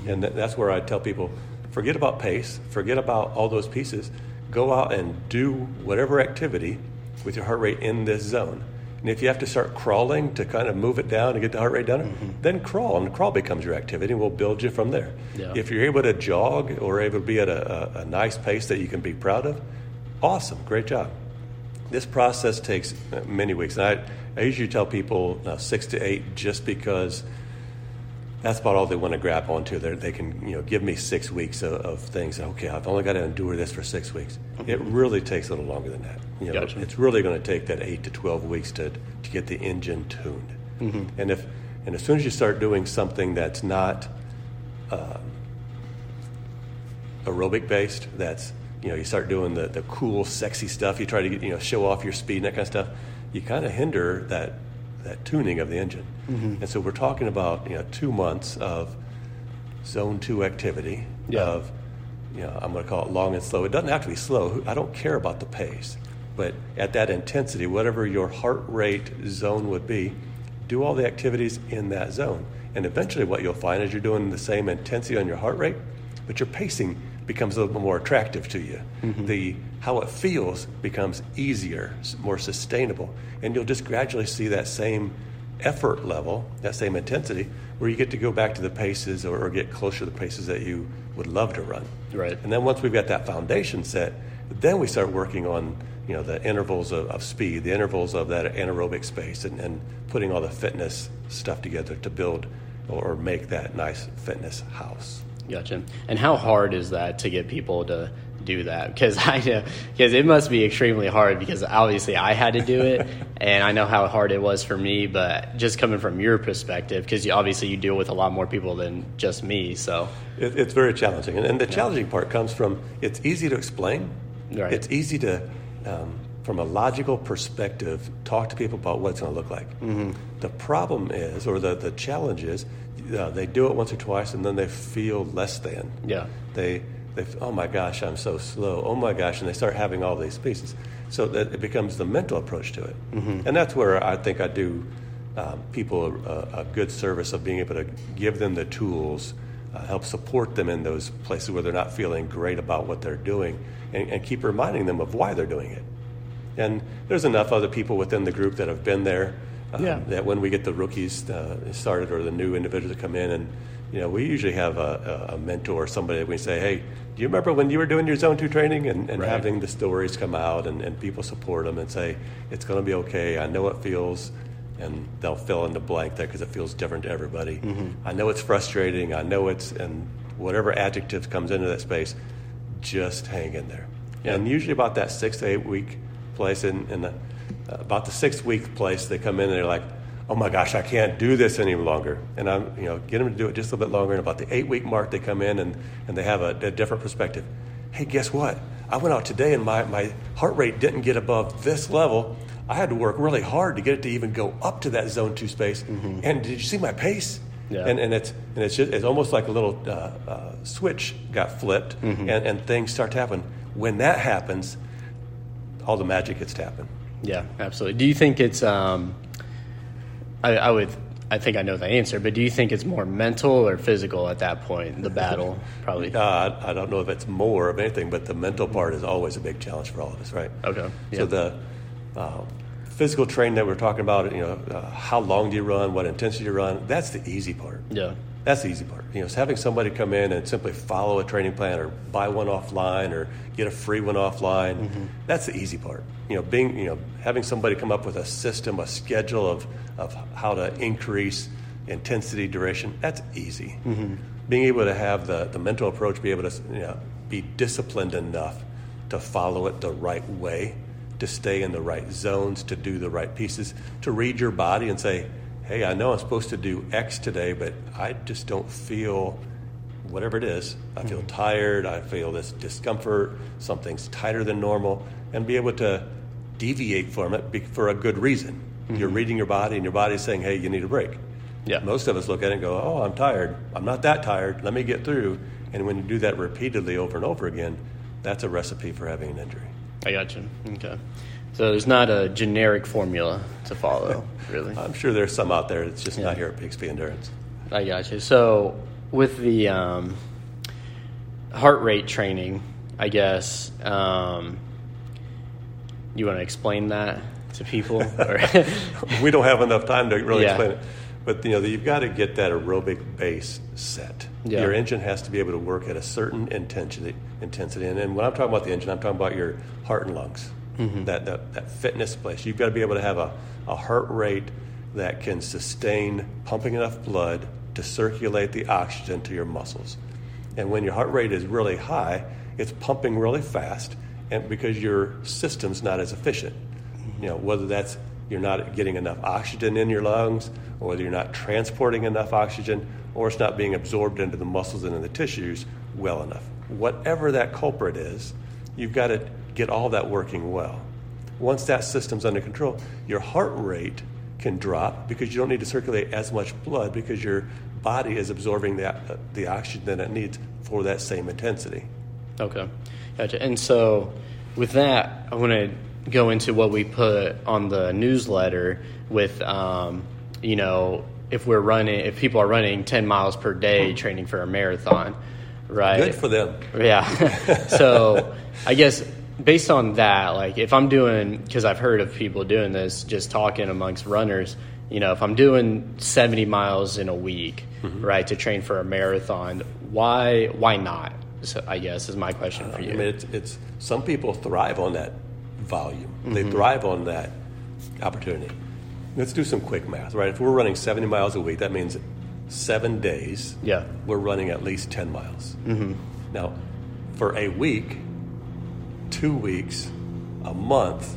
And that, that's where I tell people, forget about pace, forget about all those pieces, go out and do whatever activity with your heart rate in this zone. And if you have to start crawling to kind of move it down and get the heart rate down, then crawl, and crawl becomes your activity, and we'll build you from there. Yeah. If you're able to jog or able to be at a, a, a nice pace that you can be proud of, awesome, great job. This process takes uh, many weeks, and I, I usually tell people uh, six to eight, just because that's about all they want to grab onto. They're, they can, you know, give me six weeks of, of things. Okay, I've only got to endure this for six weeks. It mm-hmm. really takes a little longer than that. You know, Gotcha. it's really going to take that eight to twelve weeks to to get the engine tuned. Mm-hmm. And if and as soon as you start doing something that's not uh, aerobic based. That's you know you start doing the, the cool, sexy stuff. You try to get, you know show off your speed and that kind of stuff. You kind of hinder that that tuning of the engine. Mm-hmm. And so we're talking about you know two months of zone two activity Yeah. of you know I'm going to call it long and slow. It doesn't have to be slow. I don't care about the pace, but at that intensity, whatever your heart rate zone would be, do all the activities in that zone. And eventually, what you'll find is you're doing the same intensity on your heart rate, but you're pacing becomes a little more attractive to you. Mm-hmm. The how it feels becomes easier, more sustainable, and you'll just gradually see that same effort level, that same intensity, where you get to go back to the paces or, or get closer to the paces that you would love to run. Right. And then once we've got that foundation set, then we start working on you know the intervals of, of speed, the intervals of that anaerobic space, and, and putting all the fitness stuff together to build or make that nice fitness house. Gotcha. And how hard is that to get people to do that? Because I know, because it must be extremely hard. Because obviously I had to do it, *laughs* and I know how hard it was for me. But just coming from your perspective, because you, obviously you deal with a lot more people than just me, so it, it's very challenging. And, and the yeah. challenging part comes from it's easy to explain. Right. It's easy to. Um, from a logical perspective, talk to people about what it's going to look like. Mm-hmm. The problem is, or the, the challenge is, uh, they do it once or twice and then they feel less than. Yeah. They, they, oh my gosh, I'm so slow. Oh my gosh, and they start having all these pieces. So that it becomes the mental approach to it, mm-hmm. and that's where I think I do um, people a, a, good service of being able to give them the tools, uh, help support them in those places where they're not feeling great about what they're doing, and, and keep reminding them of why they're doing it. And there's enough other people within the group that have been there yeah. That when we get the rookies uh, started or the new individuals that come in, and you know, we usually have a, a mentor or somebody that we say, hey, do you remember when you were doing your zone two training and, and right. having the stories come out and, and people support them and say, it's going to be okay. I know it feels, and they'll fill in the blank there because it feels different to everybody. Mm-hmm. I know it's frustrating. I know it's, and whatever adjective comes into that space, just hang in there. Yeah. And usually about that six to eight week place in, in the about the sixth week place, they come in and they're like, oh my gosh, I can't do this any longer. And I'm, you know, get them to do it just a little bit longer. And about the eight week mark, they come in and, and they have a, a different perspective. Hey, guess what? I went out today and my, my heart rate didn't get above this level. I had to work really hard to get it to even go up to that zone two space. Mm-hmm. And did you see my pace? Yeah. And, and it's and it's just, it's almost like a little uh, uh, switch got flipped, mm-hmm. and, and things start to happen. When that happens, all the magic gets to happen. Yeah, absolutely. Do you think it's? Um, I, I would. I think I know the answer, but do you think it's more mental or physical at that point? The battle, probably. Uh, I don't know if it's more of anything, but the mental part is always a big challenge for all of us, right? Okay. Yeah. So the uh, physical training that we're talking about, you know, uh, how long do you run, what intensity you run? That's the easy part. Yeah. That's the easy part. You know, having somebody come in and simply follow a training plan or buy one offline or get a free one offline. Mm-hmm. That's the easy part. You know, being you know having somebody come up with a system, a schedule of of how to increase intensity, duration. That's easy. Mm-hmm. Being able to have the the mental approach, be able to you know, be disciplined enough to follow it the right way, to stay in the right zones, to do the right pieces, to read your body and say hey, I know I'm supposed to do X today, but I just don't feel whatever it is. I feel mm-hmm. tired. I feel this discomfort. Something's tighter than normal, and be able to deviate from it for a good reason. Mm-hmm. You're reading your body, and your body's saying, hey, you need a break. Yeah. Most of us look at it and go, oh, I'm tired. I'm not that tired. Let me get through. And when you do that repeatedly over and over again, that's a recipe for having an injury. I got you. Okay. So there's not a generic formula to follow, *laughs* really. I'm sure there's some out there. It's just Yeah. not here at PXP Endurance. I got you. So with the um, heart rate training, I guess um, you want to explain that to people? *laughs* We don't have enough time to really Yeah. explain it. But you know, you've got to get that aerobic base set. Yeah. Your engine has to be able to work at a certain intensity. Intensity, and, and when I'm talking about the engine, I'm talking about your heart and lungs. Mm-hmm. That, that that fitness place. You've got to be able to have a, a heart rate that can sustain pumping enough blood to circulate the oxygen to your muscles. And when your heart rate is really high, it's pumping really fast, and because your system's not as efficient. You know, whether that's you're not getting enough oxygen in your lungs, or whether you're not transporting enough oxygen, or it's not being absorbed into the muscles and in the tissues well enough. Whatever that culprit is, you've got to get all that working well. Once that system's under control, your heart rate can drop because you don't need to circulate as much blood because your body is absorbing the, uh, the oxygen that it needs for that same intensity. Okay, gotcha. And so, with that, I want to go into what we put on the newsletter with, um, you know, if we're running, if people are running 10 miles per day training for a marathon, right? Good for them. Yeah. *laughs* so, I guess based on that, like if I'm doing, because I've heard of people doing this, just talking amongst runners, you know, if I'm doing 70 miles in a week, Mm-hmm. right, to train for a marathon, why why not? So I guess is my question for you. I mean, it's, it's some people thrive on that volume. They thrive on that opportunity. Let's do some quick math, right? If we're running 70 miles a week, that means seven days. Yeah. We're running at least 10 miles. Mm-hmm. Now, for a week, two weeks, a month,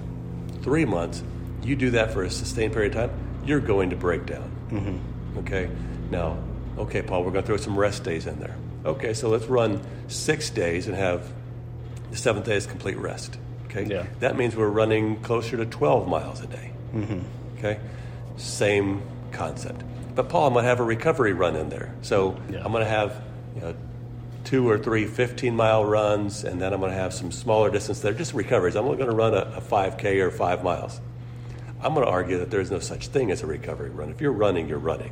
three months, you do that for a sustained period of time, you're going to break down. Mm-hmm. Okay? Now, okay, Paul, we're going to throw some rest days in there. Okay, so let's run six days and have the seventh day is complete rest. Okay? Yeah. That means we're running closer to 12 miles a day. Mm-hmm. Okay? Same concept. But Paul, I'm going to have a recovery run in there. So Yeah. I'm going to have you know, two or three 15 mile runs, and then I'm going to have some smaller distance there, just recoveries. I'm only going to run a, a 5K or five miles. I'm going to argue that there's no such thing as a recovery run. If you're running, you're running.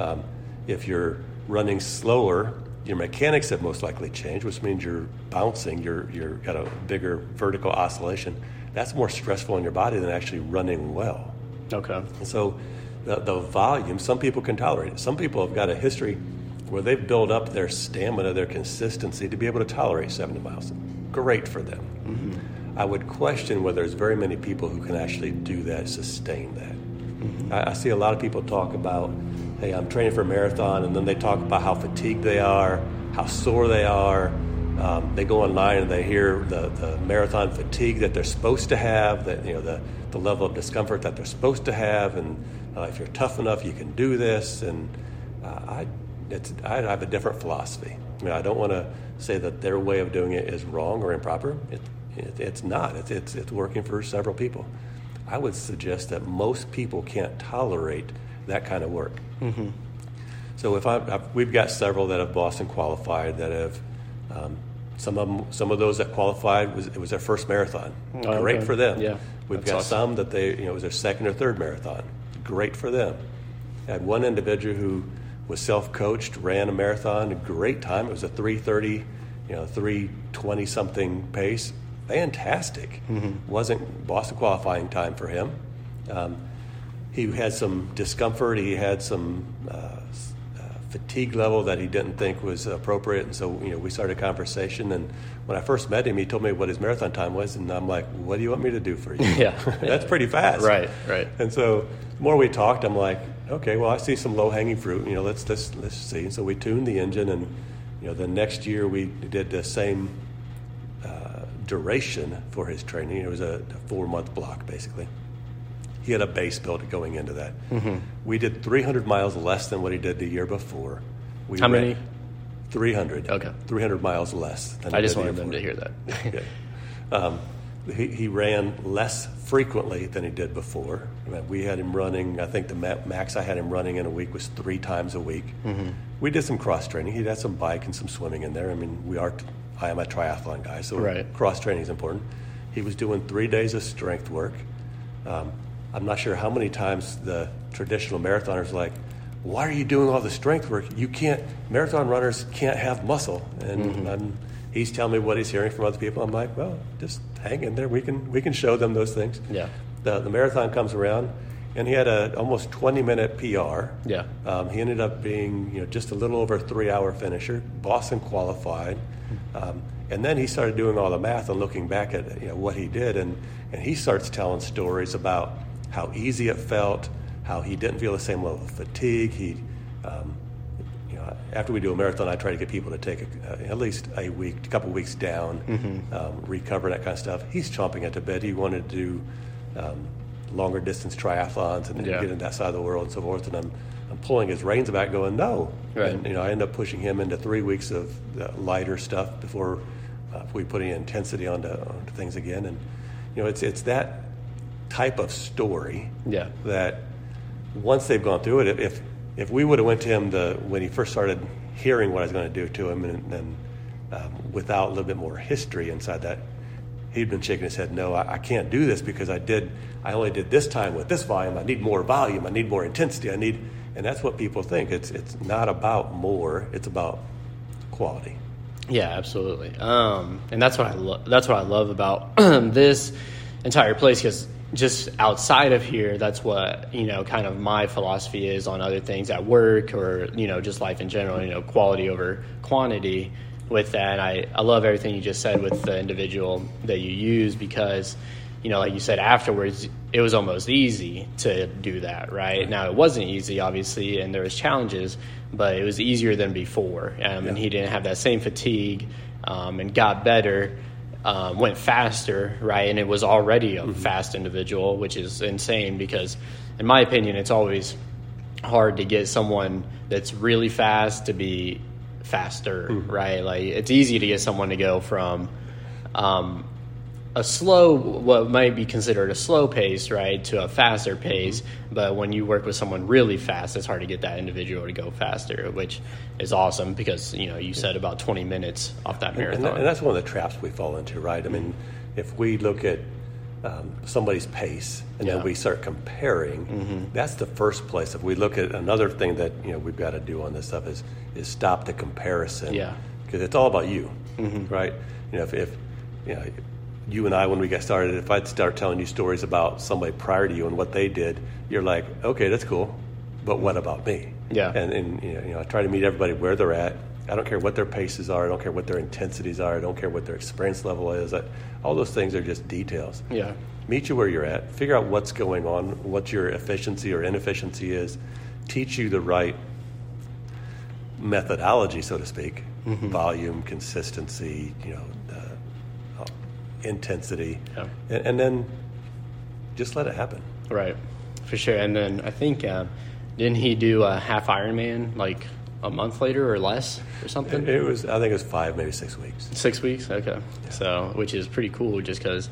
Um, if you're running slower, your mechanics have most likely changed, which means you're bouncing, you're, you're got a bigger vertical oscillation. That's more stressful on your body than actually running well. Okay. And so the, the volume, some people can tolerate it. Some people have got a history where they've built up their stamina, their consistency to be able to tolerate 70 miles. Great for them. I would question whether there's very many people who can actually do that, sustain that. I, I see a lot of people talk about, hey, I'm training for a marathon, and then they talk about how fatigued they are, how sore they are. Um, they go online and they hear the, the marathon fatigue that they're supposed to have, that you know the, the level of discomfort that they're supposed to have, and uh, if you're tough enough, you can do this. And uh, I, it's, I have a different philosophy. I mean, I don't want to say that their way of doing it is wrong or improper. It, it, it's not. It's, it's, it's working for several people. I would suggest that most people can't tolerate that kind of work. So if I, I've, we've got several that have Boston qualified that have um, some of them, some of those that qualified was it was their first marathon. Oh, Great okay. for them. Yeah, we've got awesome. some that they you know it was their second or third marathon. Great for them. I had one individual who was self-coached, ran a marathon, a great time. It was a 3:30, you know, 3:20 something pace. Fantastic. Mm-hmm. Wasn't Boston qualifying time for him. Um, he had some discomfort. He had some uh, uh, fatigue level that he didn't think was appropriate, and so you know we started a conversation. And when I first met him, he told me what his marathon time was, and I'm like, "What do you want me to do for you?" *laughs* Yeah. that's pretty fast. Right, right. And so the more we talked, I'm like, "Okay, well, I see some low hanging fruit. You know, let's let's let's see." And so we tuned the engine, and you know, the next year we did the same uh, duration for his training. It was a, a four month block, basically. He had a base build going into that. Mm-hmm. We did 300 miles less than what he did the year before. We How many? 300. Okay. 300 miles less than I just wanted them to hear that. Good. *laughs* Um, he, he ran less frequently than he did before. I mean, we had him running, I think the max I had him running in a week was three times a week. Mm-hmm. We did some cross training. He had some bike and some swimming in there. I mean, we are, I am a triathlon guy, so Right. cross training is important. He was doing three days of strength work. Um, I'm not sure how many times the traditional marathoners like, why are you doing all the strength work? You can't. Marathon runners can't have muscle, and I'm, he's telling me what he's hearing from other people. I'm like, well, just hang in there. We can we can show them those things. Yeah. The the marathon comes around, and he had a almost 20 minute PR. Yeah. Um, he ended up being you know just a little over a three hour finisher. Boston qualified, um, and then he started doing all the math and looking back at you know what he did, and and he starts telling stories about how easy it felt, how he didn't feel the same level of fatigue. He um, after we do a marathon, I try to get people to take a, uh, at least a week, a couple weeks down, um, recover that kind of stuff. He's chomping at the bit. He wanted to do um, longer distance triathlons and Yeah. get in that side of the world and so forth. And I'm, I'm pulling his reins back, going no. Right. And you know, I end up pushing him into three weeks of uh, lighter stuff before uh, we put any intensity onto, onto things again. And you know, it's it's that type of story Yeah. that once they've gone through it, if if we would have went to him the when he first started hearing what I was going to do to him, and, and um, without a little bit more history inside that, he'd been shaking his head. No, I, I can't do this because I did. I only did this time with this volume. I need more volume. I need more intensity. I need, and that's what people think. It's it's not about more. It's about quality. Yeah, absolutely. Um, and that's what I lo- that's what I love about *clears throat* this entire place because just outside of here, that's what you know, kind of my philosophy is on other things at work or you know, just life in general. You know, quality over quantity. With that, I I love everything you just said with the individual that you use because you know, like you said afterwards, it was almost easy to do that, right? Now it wasn't easy, obviously, and there was challenges, but it was easier than before, um, and he didn't have that same fatigue, um, and got better. Um, went faster, right? And it was already a fast individual, which is insane because, in my opinion, it's always hard to get someone that's really fast to be faster, right? Like it's easy to get someone to go from um, a slow, what might be considered a slow pace, right, to a faster pace. But when you work with someone really fast, it's hard to get that individual to go faster, which is awesome because you know you said about twenty minutes off that And, marathon. that- and that's one of the traps we fall into, right? I mean, if we look at um, somebody's pace and Yeah. then we start comparing, that's the first place. If we look at another thing that you know we've got to do on this stuff is is stop the comparison. Yeah. because it's all about you, right? You know, if, if you know you and I when we got started, if I'd start telling you stories about somebody prior to you and what they did, you're like, okay, that's cool, but what about me? Yeah. and, and you know, you know, I try to meet everybody where they're at. I don't care what their paces are. I don't care what their intensities are. I don't care what their experience level is. I, all those things are just details. yeah, Meet you where you're at. Figure out what's going on, what your efficiency or inefficiency is. Teach you the right methodology, so to speak. Mm-hmm. Volume, consistency, you know, intensity, Yeah. and, and then just let it happen. right, for sure. And then I think uh, didn't he do a half Ironman like a month later or less or something? It was, I think, it was five, maybe six weeks. Six weeks, okay. So, which is pretty cool, just because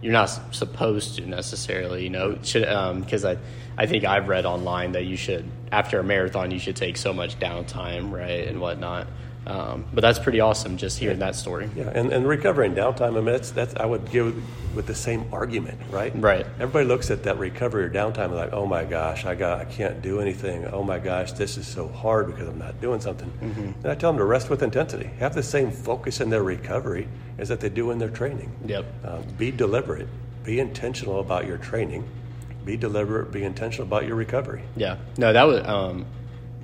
you're not supposed to necessarily, you know, should because I, I think I've read online that you should after a marathon you should take so much downtime, right, and whatnot. Um, but that's pretty awesome, just hearing that story. Yeah, and, and recovery and downtime, I mean, that's, that's, I would give with the same argument, right? Right. Everybody looks at that recovery or downtime and like, oh my gosh, I got, I can't do anything. Oh my gosh, this is so hard because I'm not doing something. Mm-hmm. And I tell them to rest with intensity. Have the same focus in their recovery as that they do in their training. Yep. Uh, be deliberate. Be intentional about your training. Be deliberate. Be intentional about your recovery. Yeah. No, that was um,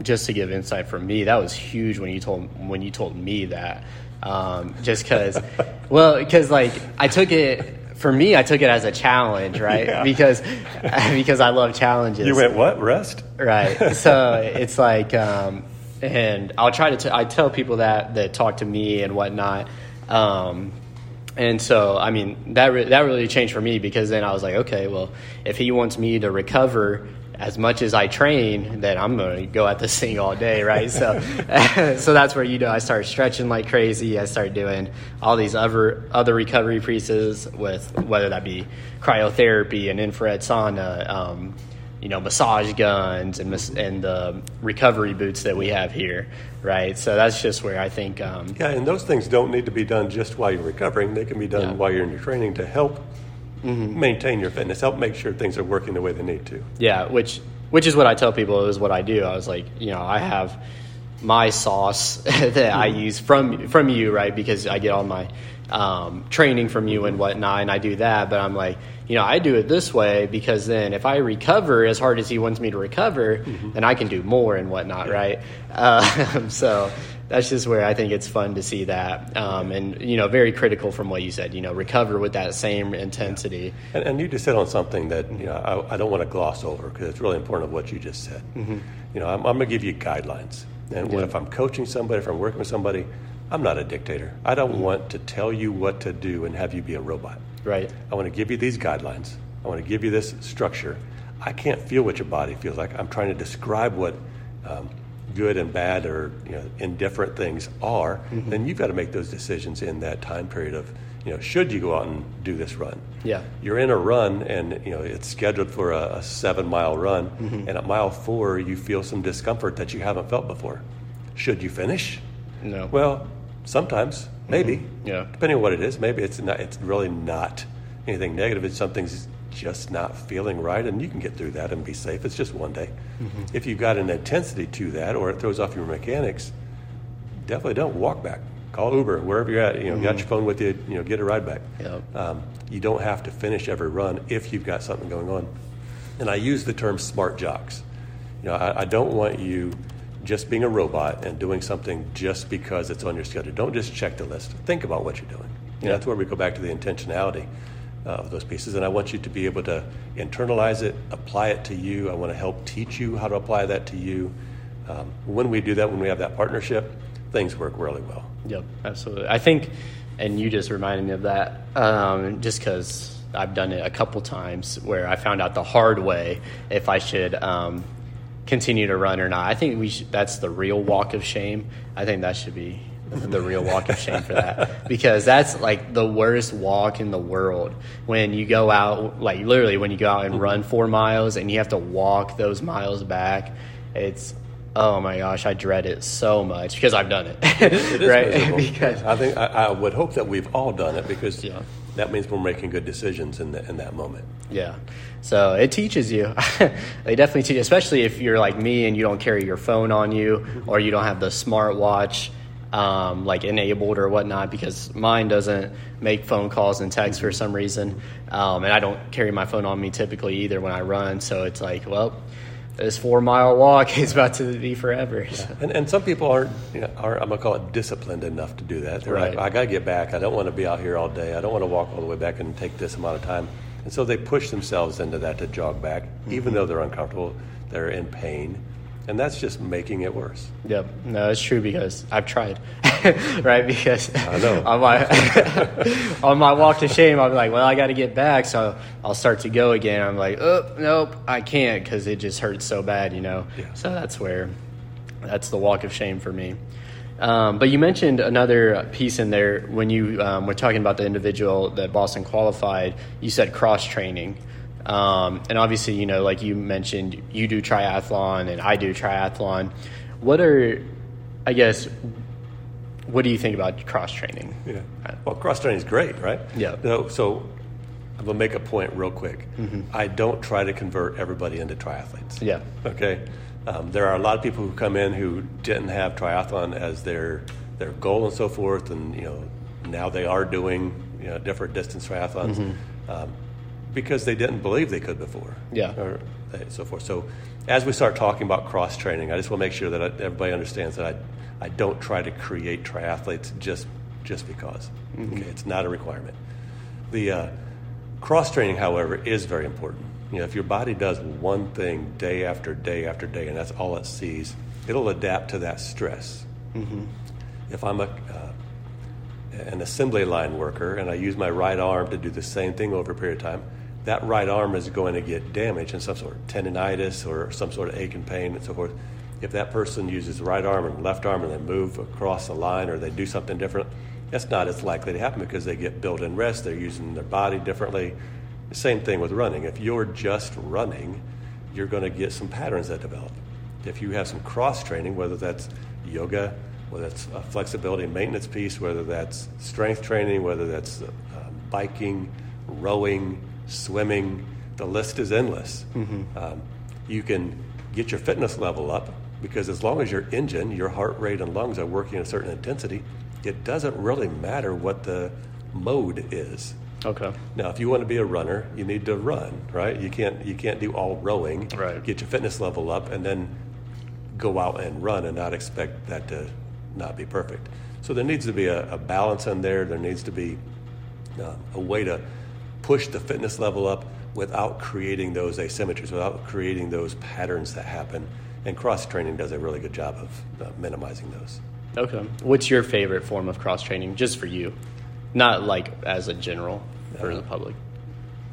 just to give insight from me. That was huge when you told when you told me that. Um, just because, *laughs* well, because like I took it for me, I took it as a challenge, right? Yeah. Because *laughs* because I love challenges. You went what? Rest? right. *laughs* So it's like, um, and I'll try to. T- I tell people that that talk to me and whatnot. Um, and so, I mean, that re- that really changed for me because then I was like, okay, well, if he wants me to recover as much as I train, then I'm going to go at this thing all day, right? So, *laughs* so that's where you know I started stretching like crazy. I started doing all these other other recovery pieces with whether that be cryotherapy and infrared sauna. Um, you know, massage guns and and the recovery boots that we have here, right? So that's just where I think, um, Yeah, and those things don't need to be done just while you're recovering. They can be done Yeah. while you're in your training to help maintain your fitness, help make sure things are working the way they need to. yeah, which which is what I tell people is what I do. I was like, you know, I have my sauce *laughs* that I use from from you, right? Because I get all my um, training from you and whatnot, and I do that. But I'm like, you know, I do it this way because then if I recover as hard as he wants me to recover, then I can do more and whatnot, right? Uh, *laughs* so that's just where I think it's fun to see that, um, and you know, very critical from what you said. You know, recover with that same intensity. And, and you just hit on something that you know I, I don't want to gloss over because it's really important of what you just said. You know, I'm, I'm going to give you guidelines, and Yeah. if I'm coaching somebody, if I'm working with somebody, I'm not a dictator. I don't want to tell you what to do and have you be a robot. Right. I want to give you these guidelines. I want to give you this structure. I can't feel what your body feels like. I'm trying to describe what um, good and bad or you know, indifferent things are. Then you've got to make those decisions in that time period of, you know, should you go out and do this run? Yeah. You're in a run and you know it's scheduled for a, a seven mile run, Mm-hmm. and at mile four you feel some discomfort that you haven't felt before. Should you finish? No. Well, sometimes, maybe. Mm-hmm. Yeah. Depending on what it is, maybe it's not. It's really not anything negative. It's something's just not feeling right, and you can get through that and be safe. It's just one day. Mm-hmm. If you've got an intensity to that, or it throws off your mechanics, definitely don't walk back. Call Uber wherever you're at. You know, got your phone with you. You know, get a ride back. Yep. Um, you don't have to finish every run if you've got something going on. And I use the term smart jocks. You know, I, I don't want you just being a robot and doing something just because it's on your schedule. Don't just check the list. Think about what you're doing. You know, that's where we go back to the intentionality. Of those pieces. And I want you to be able to internalize it, apply it to you. I want to help teach you how to apply that to you. Um, when we do that, when we have that partnership, things work really well. Yep, absolutely. I think, and you just reminded me of that, um, just because I've done it a couple times where I found out the hard way if I should um, continue to run or not. I think we should, that's the real walk of shame. I think that should be the real walk of shame for that because that's like the worst walk in the world when you go out like literally when you go out and run four miles and you have to walk those miles back it's oh my gosh i dread it so much because i've done it, It *laughs* right miserable. because I think I, I would hope that we've all done it because Yeah. that means we're making good decisions in, the, in that moment. Yeah. So it teaches you. *laughs* they definitely teach, especially if you're like me and you don't carry your phone on you or you don't have the smartwatch um, like enabled or whatnot because mine doesn't make phone calls and texts for some reason. Um, and I don't carry my phone on me typically either when I run. So it's like, well, this four mile walk *laughs* is about to be forever. So- And, and some people aren't, you know, are, I'm going to call it disciplined enough to do that. They're Right. like, I got to get back. I don't want to be out here all day. I don't want to walk all the way back and take this amount of time. And so they push themselves into that to jog back, even though they're uncomfortable, they're in pain. And that's just making it worse. Yep, no, it's true because I've tried, *laughs* right? Because I know. *laughs* on my *laughs* on my walk to shame, I'm like, well, I got to get back, so I'll start to go again. I'm like, oh, nope, I can't because it just hurts so bad, you know. Yeah. So that's where that's the walk of shame for me. Um, but you mentioned another piece in there when you um, were talking about the individual that Boston qualified. You said cross training. Um, and obviously, you know, like you mentioned, you do triathlon and I do triathlon. What are, I guess, what do you think about cross training? Yeah. Well, cross training is great, right? Yeah. So, so I'm going to make a point real quick. I don't try to convert everybody into triathletes. Yeah. Okay. Um, there are a lot of people who come in who didn't have triathlon as their their goal and so forth, and you know now they are doing you know different distance triathlons um, because they didn't believe they could before. Yeah. Or so forth. So as we start talking about cross training, I just want to make sure that I- everybody understands that I I don't try to create triathletes just just because. Okay, it's not a requirement. The uh, cross training, however, is very important. You know, if your body does one thing day after day after day, and that's all it sees, it'll adapt to that stress. If I'm a uh, an assembly line worker and I use my right arm to do the same thing over a period of time, that right arm is going to get damaged in some sort of tendonitis or some sort of ache and pain and so forth. If that person uses the right arm and left arm and they move across the line or they do something different, that's not as likely to happen because they get built in rest, they're using their body differently. Same thing with running. If you're just running, you're going to get some patterns that develop. If you have some cross training, whether that's yoga, whether that's a flexibility and maintenance piece, whether that's strength training, whether that's uh, biking, rowing, swimming, the list is endless. Um, you can get your fitness level up because as long as your engine, your heart rate, and lungs are working at a certain intensity, it doesn't really matter what the mode is. Okay. Now, if you want to be a runner, you need to run, right? You can't you can't do all rowing. Right. Get your fitness level up, and then go out and run, and not expect that to not be perfect. So there needs to be a, a balance in there. There needs to be uh, a way to push the fitness level up without creating those asymmetries, without creating those patterns that happen. And cross training does a really good job of uh, minimizing those. Okay. What's your favorite form of cross training, just for you, not like as a general for the public?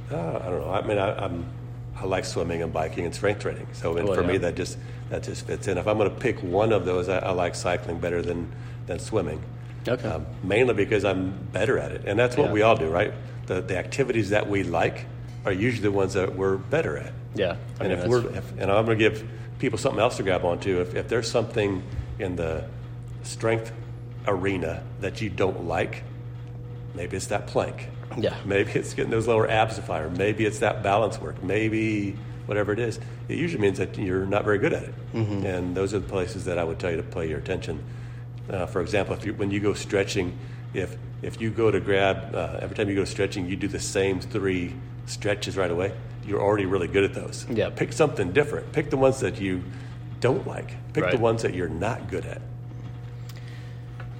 Uh, I don't know. I mean, I, I'm I like swimming and biking and strength training. So Well, for me, that just that just fits in. If I'm going to pick one of those, I, I like cycling better than than swimming. Okay. Um, mainly because I'm better at it, and that's what Yeah. we all do, right? The the activities that we like are usually the ones that we're better at. Yeah. I And mean, if we're, if, and I'm going to give people something else to grab onto. If, if there's something in the strength arena that you don't like, maybe it's that plank. Yeah. Maybe it's getting those lower abs to fire. Maybe it's that balance work. Maybe whatever it is. It usually means that you're not very good at it. Mm-hmm. And those are the places that I would tell you to pay your attention. Uh, for example, if you, when you go stretching, if if you go to grab uh, every time you go stretching, you do the same three stretches right away. You're already really good at those. Yeah. Pick something different. Pick the ones that you don't like. Pick the ones that you're not good at.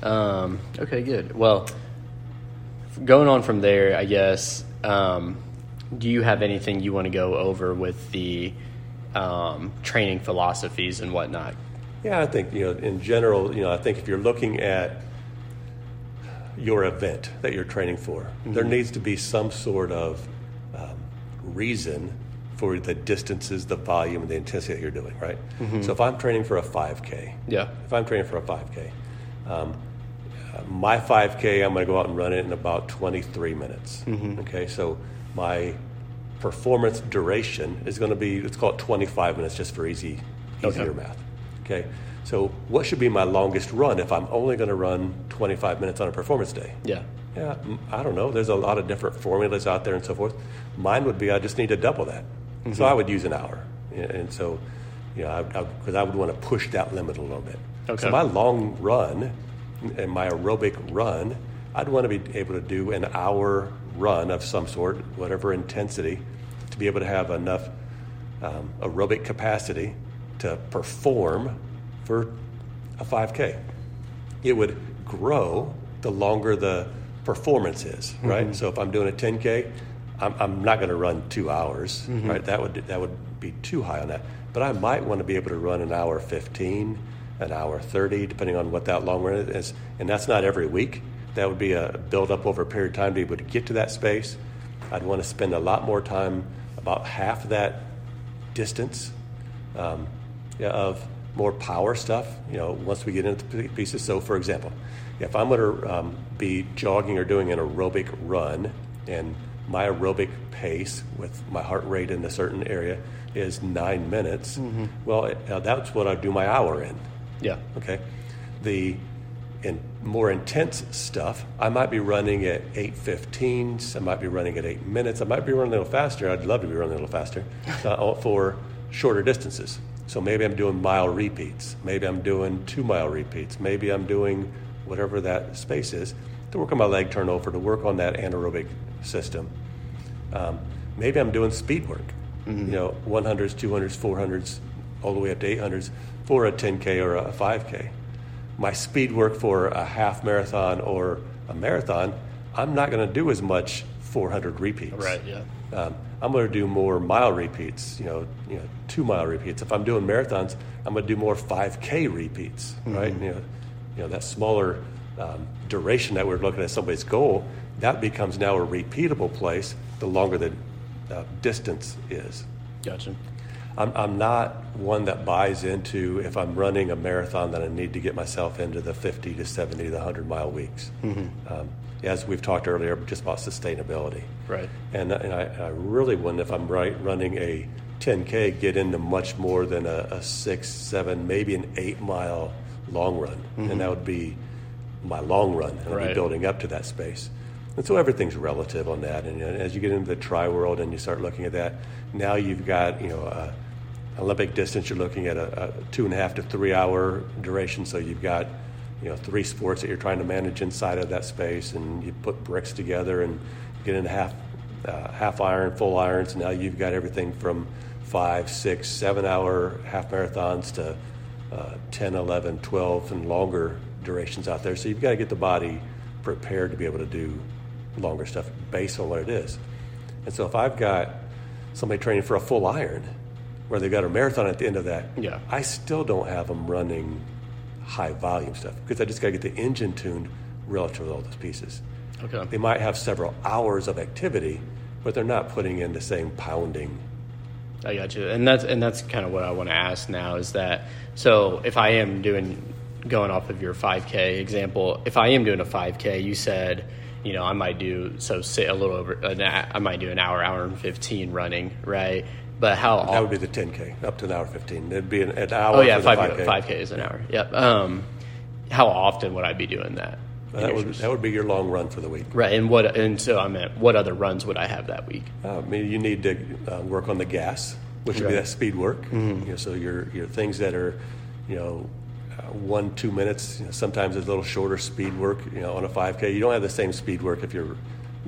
Um, okay, good. Well, going on from there, I guess um, do you have anything you want to go over with the um, training philosophies and whatnot? Yeah, I think you know in general, you know, I think if you're looking at your event that you're training for, mm-hmm. there needs to be some sort of um, reason for the distances, the volume, and the intensity that you're doing, right? Mm-hmm. So if I'm training for a 5K, yeah. If I'm training for a 5K, um, my 5K, I'm going to go out and run it in about 23 minutes. Mm-hmm. Okay, so my performance duration is going to be let's call it 25 minutes just for easy easier okay. math. Okay, so what should be my longest run if I'm only going to run 25 minutes on a performance day? Yeah. Yeah, I don't know. There's a lot of different formulas out there and so forth. Mine would be I just need to double that. Mm-hmm. So I would use an hour. And so, you know, because I, I, I, would want to push that limit a little bit. Okay. So my long run and my aerobic run, I'd want to be able to do an hour run of some sort, whatever intensity, to be able to have enough um, aerobic capacity to perform for a 5K. It would grow the longer the performance is, right? Mm-hmm. So if I'm doing a 10K, I'm, I'm not going to run two hours, mm-hmm. right? That would that would be too high on that. But I might want to be able to run an hour 15, an hour 30, depending on what that long run is. And that's not every week. That would be a build up over a period of time to be able to get to that space. I'd want to spend a lot more time, about half that distance um, of more power stuff, you know, once we get into the pieces. So, for example, if I'm going to um, be jogging or doing an aerobic run and my aerobic pace with my heart rate in a certain area is nine minutes. Mm-hmm. Well, uh, that's what I do my hour in. Yeah. Okay. The in more intense stuff, I might be running at eight fifteens. I might be running at eight minutes. I might be running a little faster. I'd love to be running a little faster *laughs* uh, for shorter distances. So maybe I'm doing mile repeats. Maybe I'm doing two mile repeats. Maybe I'm doing whatever that space is to work on my leg turnover, to work on that anaerobic system. Um, maybe I'm doing speed work, mm-hmm. you know, 100s, 200s, 400s, all the way up to 800s for a 10K or a 5K. My speed work for a half marathon or a marathon, I'm not going to do as much 400 repeats. Right, yeah. Um, I'm going to do more mile repeats, you know, you know, two mile repeats. If I'm doing marathons, I'm going to do more 5K repeats, mm-hmm. right? You know, you know, that smaller um, duration that we're looking at somebody's goal, that becomes now a repeatable place the longer the uh, distance is. Gotcha. I'm, I'm not one that buys into if I'm running a marathon that I need to get myself into the 50 to 70 to 100 mile weeks. Mm-hmm. Um, as we've talked earlier, just about sustainability. Right. And, and I, I, really wouldn't, if I'm right, running a 10K, get into much more than a, a six, seven, maybe an eight mile long run. Mm-hmm. And that would be my long run. And right. I'll be building up to that space. And so everything's relative on that. And, and as you get into the tri world and you start looking at that, now you've got, you know, uh, Olympic distance, you're looking at a, a, two and a half to three hour duration. So you've got, you know, three sports that you're trying to manage inside of that space, and you put bricks together and get into half, uh, half iron, full irons. Now you've got everything from five, six, seven hour half marathons to uh, 10, 11, 12, and longer durations out there. So you've got to get the body prepared to be able to do longer stuff based on what it is. And so if I've got somebody training for a full iron where they've got a marathon at the end of that, yeah. I still don't have them running high volume stuff because I just got to get the engine tuned relative to all those pieces. Okay. They might have several hours of activity, but they're not putting in the same pounding. I got you, and that's and that's kind of what I want to ask now is that so if I am doing going off of your 5K example, if I am doing a 5K, you said you know, I might do so say a little over. An, I might do an hour, hour and fifteen running, right? But how that would be the 10k up to an hour 15. It'd be an, an hour. Oh yeah, five 5K. 5K is an hour. Yep. Um, how often would I be doing that? that would that would be your long run for the week. Right, and what and so I meant what other runs would I have that week? Uh, I mean, you need to uh, work on the gas, which would be that speed work. Mm-hmm. You know, so your your things that are, you know, one two minutes. You know, sometimes it's a little shorter speed work. You know, on a 5K, you don't have the same speed work if you're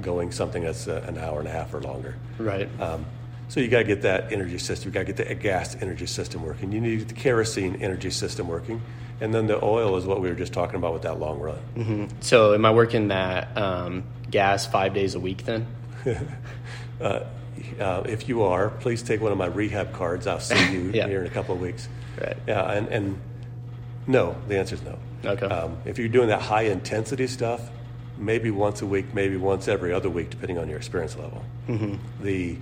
going something that's uh, an hour and a half or longer. Right. Um, so you got to get that energy system. You got to get the gas energy system working. You need the kerosene energy system working, and then the oil is what we were just talking about with that long run. Mm-hmm. So am I working that um, gas five days a week then? *laughs* uh, uh, if you are, please take one of my rehab cards. I'll see you *laughs* Yeah. here in a couple of weeks. Right. Yeah, and, and no, the answer is no. Okay. Um, if you're doing that high intensity stuff, maybe once a week, maybe once every other week, depending on your experience level. Mm-hmm. The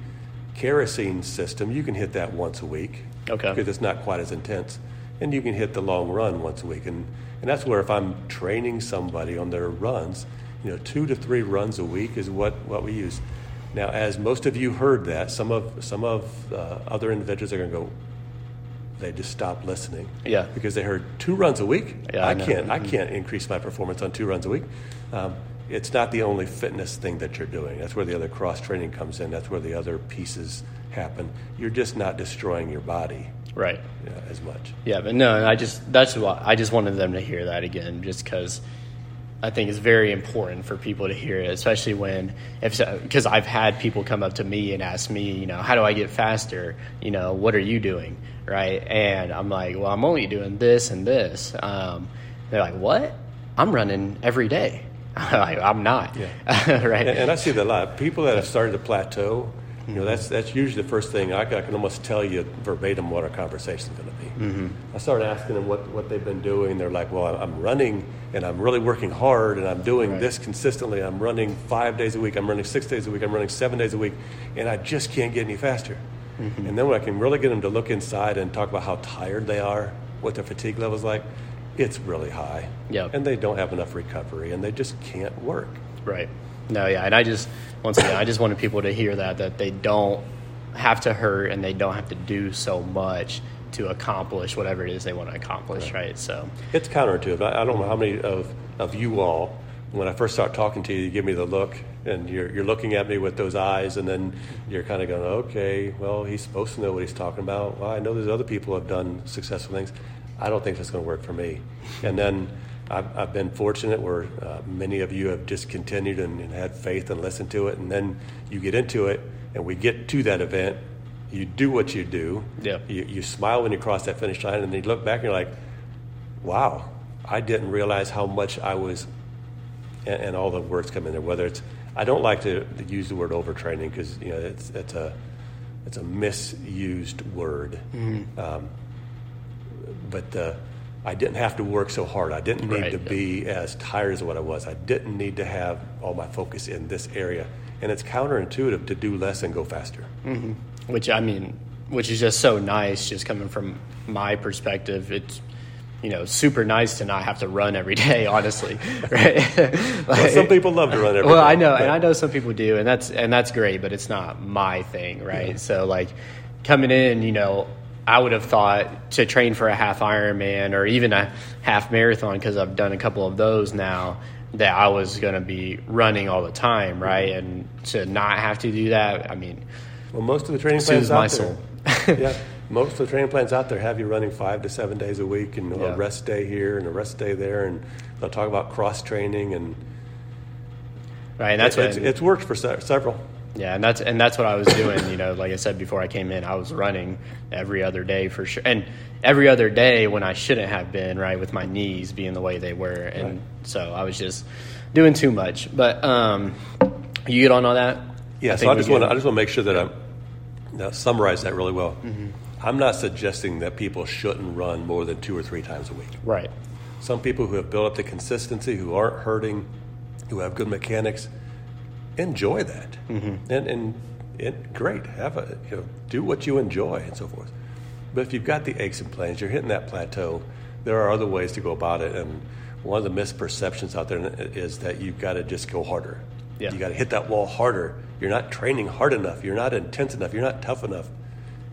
kerosene system, you can hit that once a week Okay. because it's not quite as intense. And you can hit the long run once a week. And, and that's where if I'm training somebody on their runs, you know, two to three runs a week is what, what we use. Now, as most of you heard that, some of, some of uh, other individuals are going to go, they just stop listening. Yeah. Because they heard two runs a week. Yeah, I I can't. I can't increase my performance on two runs a week. Um, it's not the only fitness thing that you're doing. That's where the other cross training comes in. That's where the other pieces happen. You're just not destroying your body Right. uh, as much. Yeah, but no, I just that's why I just wanted them to hear that again, just because I think it's very important for people to hear it, especially when if because I've had people come up to me and ask me, you know, how do I get faster? You know, what are you doing, right? And I'm like, well, I'm only doing this and this. Um, they're like, what? I'm running every day. *laughs* I'm not, *laughs* right? And, and I see that a lot. People that have started to plateau, you know, that's that's usually the first thing I, can- I can almost tell you verbatim what our conversation is going to be. Mm-hmm. I start asking them what, what they've been doing. They're like, well, I'm running and I'm really working hard and I'm doing this consistently. I'm running five days a week. I'm running six days a week. I'm running seven days a week, and I just can't get any faster. And then when I can really get them to look inside and talk about how tired they are, what their fatigue level is like, it's really high. Yep. And they don't have enough recovery, and they just can't work. Right. No, yeah, and I just once again, I just wanted people to hear that that they don't have to hurt and they don't have to do so much to accomplish whatever it is they want to accomplish, right? So, It's counterintuitive. I, I don't know how many of, of you all, when I first start talking to you, you give me the look, and you're, you're looking at me with those eyes, and then you're kind of going, okay, well, he's supposed to know what he's talking about. Well, I know there's other people who have done successful things. I don't think that's going to work for me. And then I've, I've been fortunate where uh, many of you have just continued and, and had faith and listened to it, and then you get into it, and we get to that event. You do what you do. Yeah. You, you smile when you cross that finish line, and then you look back and you're like, wow, I didn't realize how much I was, and, and all the words come in there. Whether it's, I don't like to use the word overtraining because you know it's it's a it's a misused word. Um, but uh, I didn't have to work so hard. I didn't need Right. to be as tired as what I was. I didn't need to have all my focus in this area. And it's counterintuitive to do less and go faster. which I mean, which is just so nice, just coming from my perspective. It's you know super nice to not have to run every *laughs* day, honestly, *laughs* right? *laughs* Well, some people love to run every well, day, I know, but- and I know some people do, and that's and that's great, but it's not my thing, right? So like coming in, you know, I would have thought to train for a half Ironman or even a half marathon because I've done a couple of those now that I was going to be running all the time, right? Mm-hmm. And to not have to do that, I mean, Well, most of the training plans my out there, yeah, *laughs* most of the training plans out there have you running five to seven days a week, and Yeah. a rest day here and a rest day there, and they'll talk about cross training, and right? And that's it's, what it's worked for se- several. Yeah, and that's and that's what I was doing. You know, like I said before I came in, I was running every other day for sure, and every other day when I shouldn't have been. Right, with my knees being the way they were, and Right. so I was just doing too much. But um, you get on all that? Yeah, so I just want to. I just want to make sure that I'm now summarize that really well. Mm-hmm. I'm not suggesting that people shouldn't run more than two or three times a week. right. Some people who have built up the consistency, who aren't hurting, who have good mechanics, enjoy that, Mm-hmm. and and it, great, have a you know do what you enjoy and so forth. But if you've got the aches and pains, you're hitting that plateau. There are other ways to go about it, and one of the misperceptions out there is that you've got to just go harder. Yeah. You got to hit that wall harder. You're not training hard enough. You're not intense enough. You're not tough enough,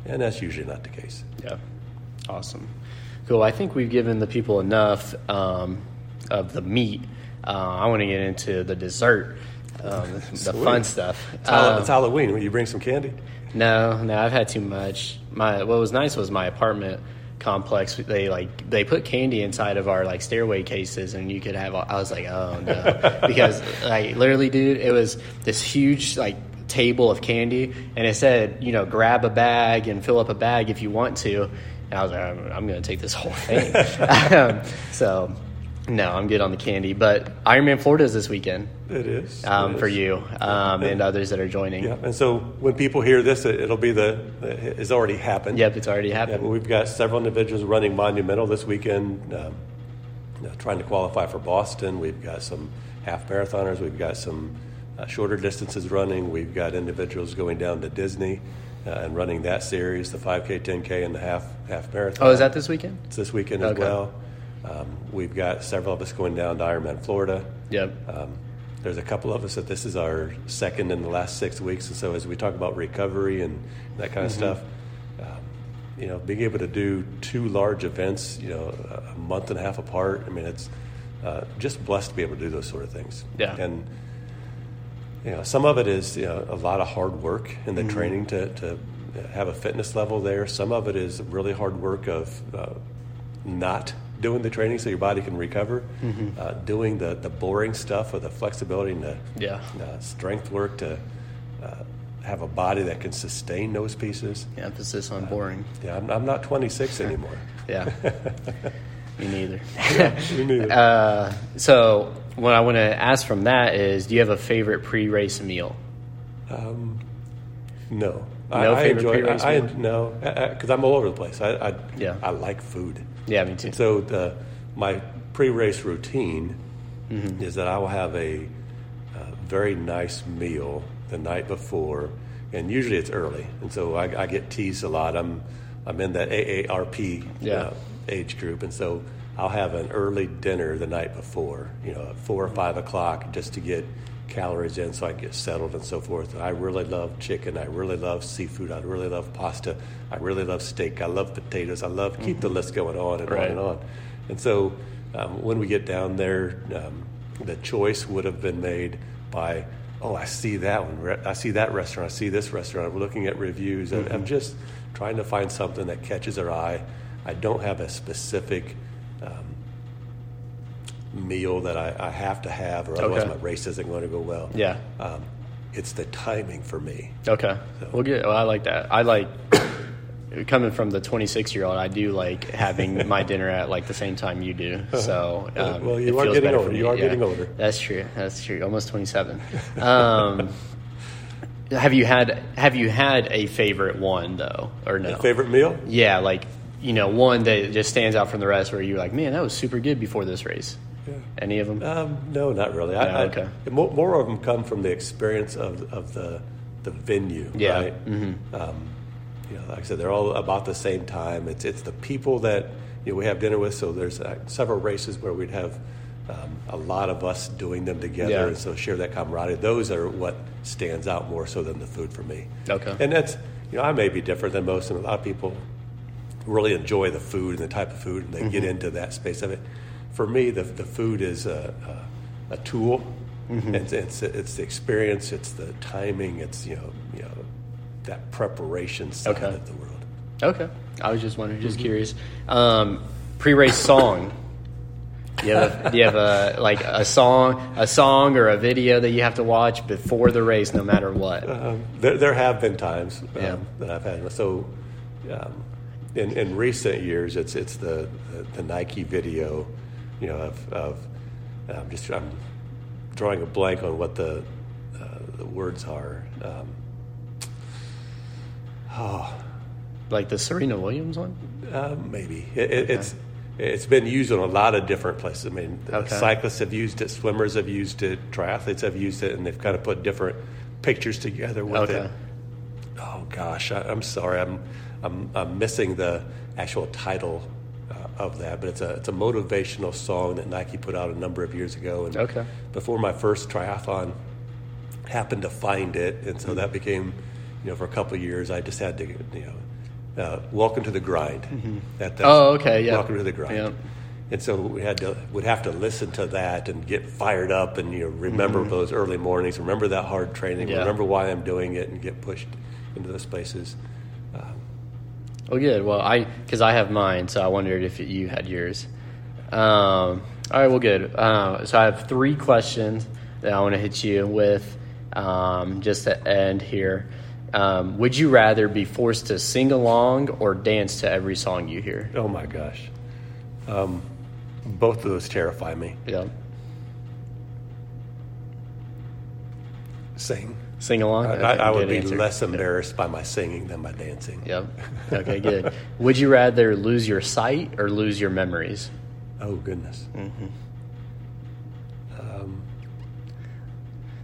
and that's usually not the case. Yeah. Awesome. Cool. I think we've given the people enough um, of the meat. Uh, I want to get into the dessert, um, the fun stuff. It's, Um, it's Halloween. Will you bring some candy? No, no, I've had too much. My what was nice was my apartment complex. They like they put candy inside of our like stairway cases, and you could have. I was like, oh no, *laughs* because like literally, dude, it was this huge like table of candy, and it said, you know, grab a bag and fill up a bag if you want to. And I was like, I'm, I'm going to take this whole thing. *laughs* *laughs* um, so No, I'm good on the candy. But Ironman Florida is this weekend It is um, It for you um, and others that are joining. Yeah, and so when people hear this, it, it'll be the it's already happened. Yep, it's already happened. but we've got several individuals running Monumental this weekend, um, trying to qualify for Boston. We've got some half marathoners. We've got some uh, shorter distances running. We've got individuals going down to Disney uh, and running that series, the 5K, 10K, and the half half marathon. Oh, is that this weekend? It's this weekend as well. Um, we've got several of us going down to Ironman Florida. Yep. Um, there's a couple of us that this is our second in the last six weeks, and so as we talk about recovery and that kind of Mm-hmm. stuff, um, you know, being able to do two large events, you know, a month and a half apart. I mean, it's uh, just blessed to be able to do those sort of things. Yeah. And you know, some of it is you know, a lot of hard work in Mm-hmm. the training to, to have a fitness level there. Some of it is really hard work of uh, not doing the training so your body can recover, Mm-hmm. uh, doing the, the boring stuff with the flexibility and the Yeah. uh, strength work to uh, have a body that can sustain those pieces. Emphasis on boring. Yeah, I'm, I'm not 26 *laughs* anymore. *laughs* Yeah. Me neither. Me *laughs* neither. Uh, so, what I want to ask from that is do you have a favorite pre race meal? No. No I, I favorite enjoy. pre-race I, I meal? no, because I'm all over the place. I, I Yeah. I like food. Yeah, me too. So the my pre-race routine Mm-hmm. is that I will have a, uh very nice meal the night before, and usually it's early, and so I, I get teased a lot. I'm I'm in that AARP Yeah. uh, age group, and so I'll have an early dinner the night before, you know, at four or five o'clock, just to get calories in, so I get settled and so forth. I really love chicken. I really love seafood. I really love pasta. I really love steak. I love potatoes. I love keep the list going on and Right. on and on. And so um, when we get down there, um, the choice would have been made by, oh, I see that one. I see that restaurant. I see this restaurant. We're looking at reviews. and I'm just trying to find something that catches our eye. I don't have a specific meal that I, I have to have, or otherwise Okay. my race isn't going to go well. Yeah. Um, it's the timing for me. Okay. Well, good. Well, I like that. I like *coughs* coming from the 26 year old. I do like having *laughs* my dinner at like the same time you do. So, um, Well, you it are feels getting older. You are getting older. That's true. That's true. Almost 27. *laughs* Um, have you had Have you had a favorite one though, or no? Favorite meal? Yeah, like you know, one that just stands out from the rest, where you're like, man, that was super good before this race. Yeah. Any of them? Um, no, not really. No, I, I- okay. more, more of them come from the experience of, of the the venue. Yeah. Right? Um, you know, like I said, they're all about the same time. It's it's the people that you know we have dinner with. So there's uh, several races where we'd have um, a lot of us doing them together, Yeah. and so share that camaraderie. Those are what stands out more so than the food for me. Okay. And that's you know I may be different than most, and a lot of people really enjoy the food and the type of food, and they get into that space of it. For me, the the food is a a, a tool. It's, it's it's the experience, it's the timing, it's you know you know that preparation side Okay. of the world. Okay. I was just wondering, just curious. Um, pre-race song. Do you have a, do you have a like a song, a song or a video that you have to watch before the race, no matter what? Um, there, there have been times um, Yeah. that I've had. So, um, in, in recent years, it's it's the, the, the Nike video, you know, of, of um, just I'm drawing a blank on what the uh, the words are. Um, Like the Serena Williams one? uh, maybe it, it, it's it's been used in a lot of different places. I mean, Okay. cyclists have used it, swimmers have used it, triathletes have used it, and they've kind of put different pictures together with Okay. it. Oh gosh, I, I'm sorry. I'm, I'm I'm missing the actual title of that, but it's a it's a motivational song that Nike put out a number of years ago. And Okay. before my first triathlon, happened to find it, and so that became, you know, for a couple of years, I just had to, you know, uh, welcome to the grind. That, that's- Oh, okay, yeah. Welcome to the grind. Yeah. And so we had to would have to listen to that and get fired up and you know remember those early mornings, remember that hard training, Mm-hmm. Yeah. remember why I'm doing it, and get pushed into those places. Well, good. Well, I because I have mine, so I wondered if you had yours. Um, all right. Well, good. Uh, so I have three questions that I want to hit you with, um, just to end here. Um, would you rather be forced to sing along or dance to every song you hear? Oh my gosh. Um, Both of those terrify me. Yeah. Sing. Sing along. I, I would be answer. less embarrassed by my singing than my dancing. Yep. *laughs* Okay, good. Would you rather lose your sight or lose your memories? Oh goodness. Um.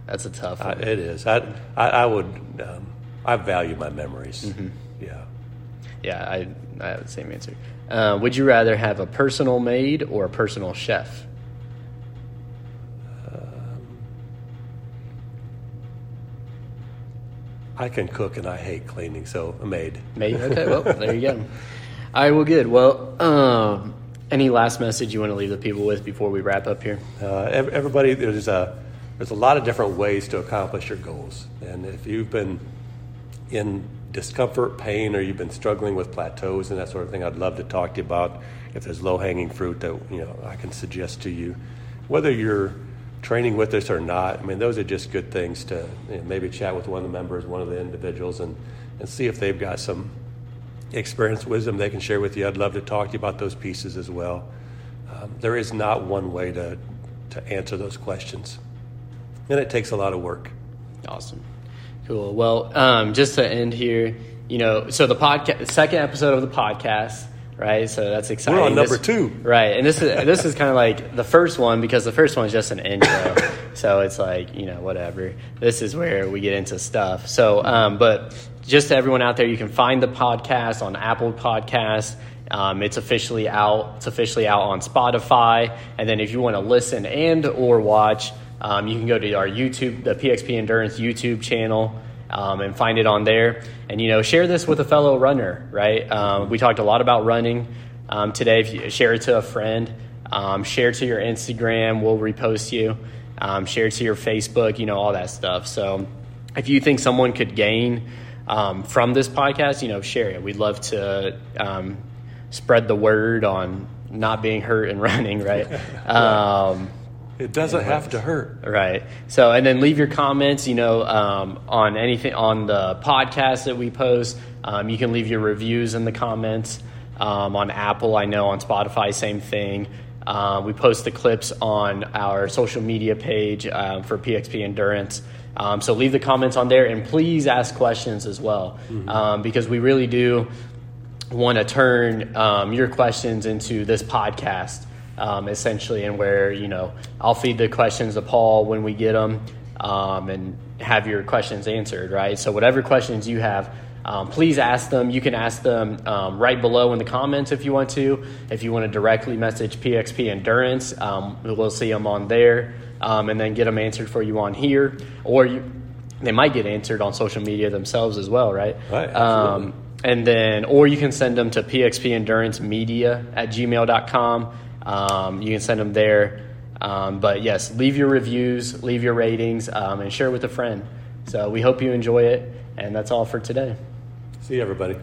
That's a tough I, one. it is. I, I, I would. Um, I value my memories. Mm-hmm. Yeah. Yeah, I, I have the same answer. Uh, would you rather have a personal maid or a personal chef? I can cook and I hate cleaning, so a maid. Maid? Okay, well, there you go. All right, well, good. Well, um, any last message you want to leave the people with before we wrap up here? Uh, everybody, there's a there's a lot of different ways to accomplish your goals, and if you've been in discomfort, pain, or you've been struggling with plateaus and that sort of thing, I'd love to talk to you about if there's low hanging fruit that you know I can suggest to you, whether you're training with us or not. I mean, those are just good things to you know, maybe chat with one of the members, one of the individuals, and and see if they've got some experience, wisdom they can share with you. I'd love to talk to you about those pieces as well. Um, there is not one way to to answer those questions, and it takes a lot of work. Awesome. Cool. Well, um, just to end here, you know, so the podcast, second episode of the podcast, right? So that's exciting. We're on number This- two. right? And this is this is kind of like the first one because the first one is just an intro, so it's like you know whatever. This is where we get into stuff. So, um, but just to everyone out there, you can find the podcast on Apple Podcasts. Um, it's officially out. It's officially out on Spotify. And then if you want to listen and or watch, um, you can go to our YouTube, the PXP Endurance YouTube channel, um, and find it on there. And you know, share this with a fellow runner. Right? Um, we talked a lot about running um, today. If you share it to a friend, um, share to your Instagram, we'll repost you. Um, share to your Facebook, you know, all that stuff. So if you think someone could gain um, from this podcast, you know, share it. We'd love to um, spread the word on not being hurt and *laughs* running, right? *laughs* It doesn't have to hurt. Right. So, and then leave your comments, you know, um, on anything on the podcast that we post. Um, you can leave your reviews in the comments um, on Apple. I know on Spotify, same thing. Uh, we post the clips on our social media page um, for PXP Endurance. Um, so leave the comments on there and please ask questions as well um, because we really do want to turn um, your questions into this podcast um, essentially and where you know i'll feed the questions to paul when we get them um, and have your questions answered right? So whatever questions you have um, please ask them. You can ask them um, right below in the comments if you want to. If you want to directly message pxp endurance um, we'll see them on there um, and then get them answered for you on here. Or you they might get answered on social media themselves as well right? Right, um, and then, or you can send them to pxpendurancemedia at gmail.com. Um, you can send them there. Um, but yes, leave your reviews, leave your ratings, um, and share with a friend. So we hope you enjoy it. And that's all for today. See you, everybody.